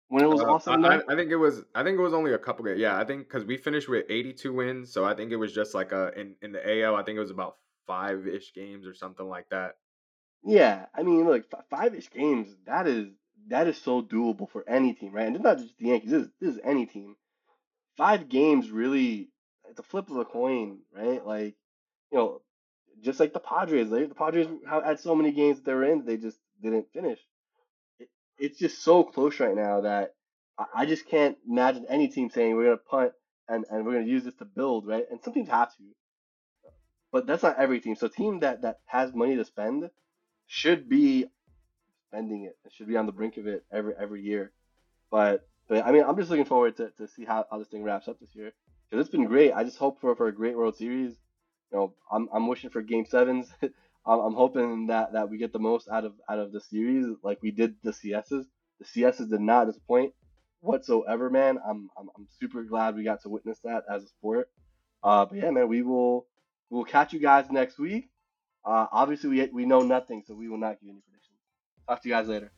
When it was uh, said I, I, think it was. I think it was only a couple games. Yeah, I think because we finished with 82 wins, so I think it was just like a in in the AL. I think it was about five ish games or something like that. Yeah, I mean, look, five ish games. That is that is so doable for any team, right? And it's not just the Yankees. This is, this is any team. Five games really, it's a flip of a coin, right? Like, you know, just like the Padres. Like the Padres had so many games that they were in, they just didn't finish. It, it's just so close right now that I, just can't imagine any team saying we're gonna punt and, and we're gonna use this to build, right? And some teams have to, but that's not every team. So team that that has money to spend should be spending it. It should be on the brink of it every every year. But but I mean, I'm just looking forward to, to see how, how this thing wraps up this year because it's been great. I just hope for, for a great World Series. You know, I'm, I'm wishing for Game Sevens. I'm, I'm hoping that, that we get the most out of out of the series like we did the CSs. The CSs did not disappoint whatsoever, man. I'm, I'm I'm super glad we got to witness that as a sport. Uh, but yeah, man, we will we'll catch you guys next week. Uh, obviously, we we know nothing, so we will not give any predictions. Talk to you guys later.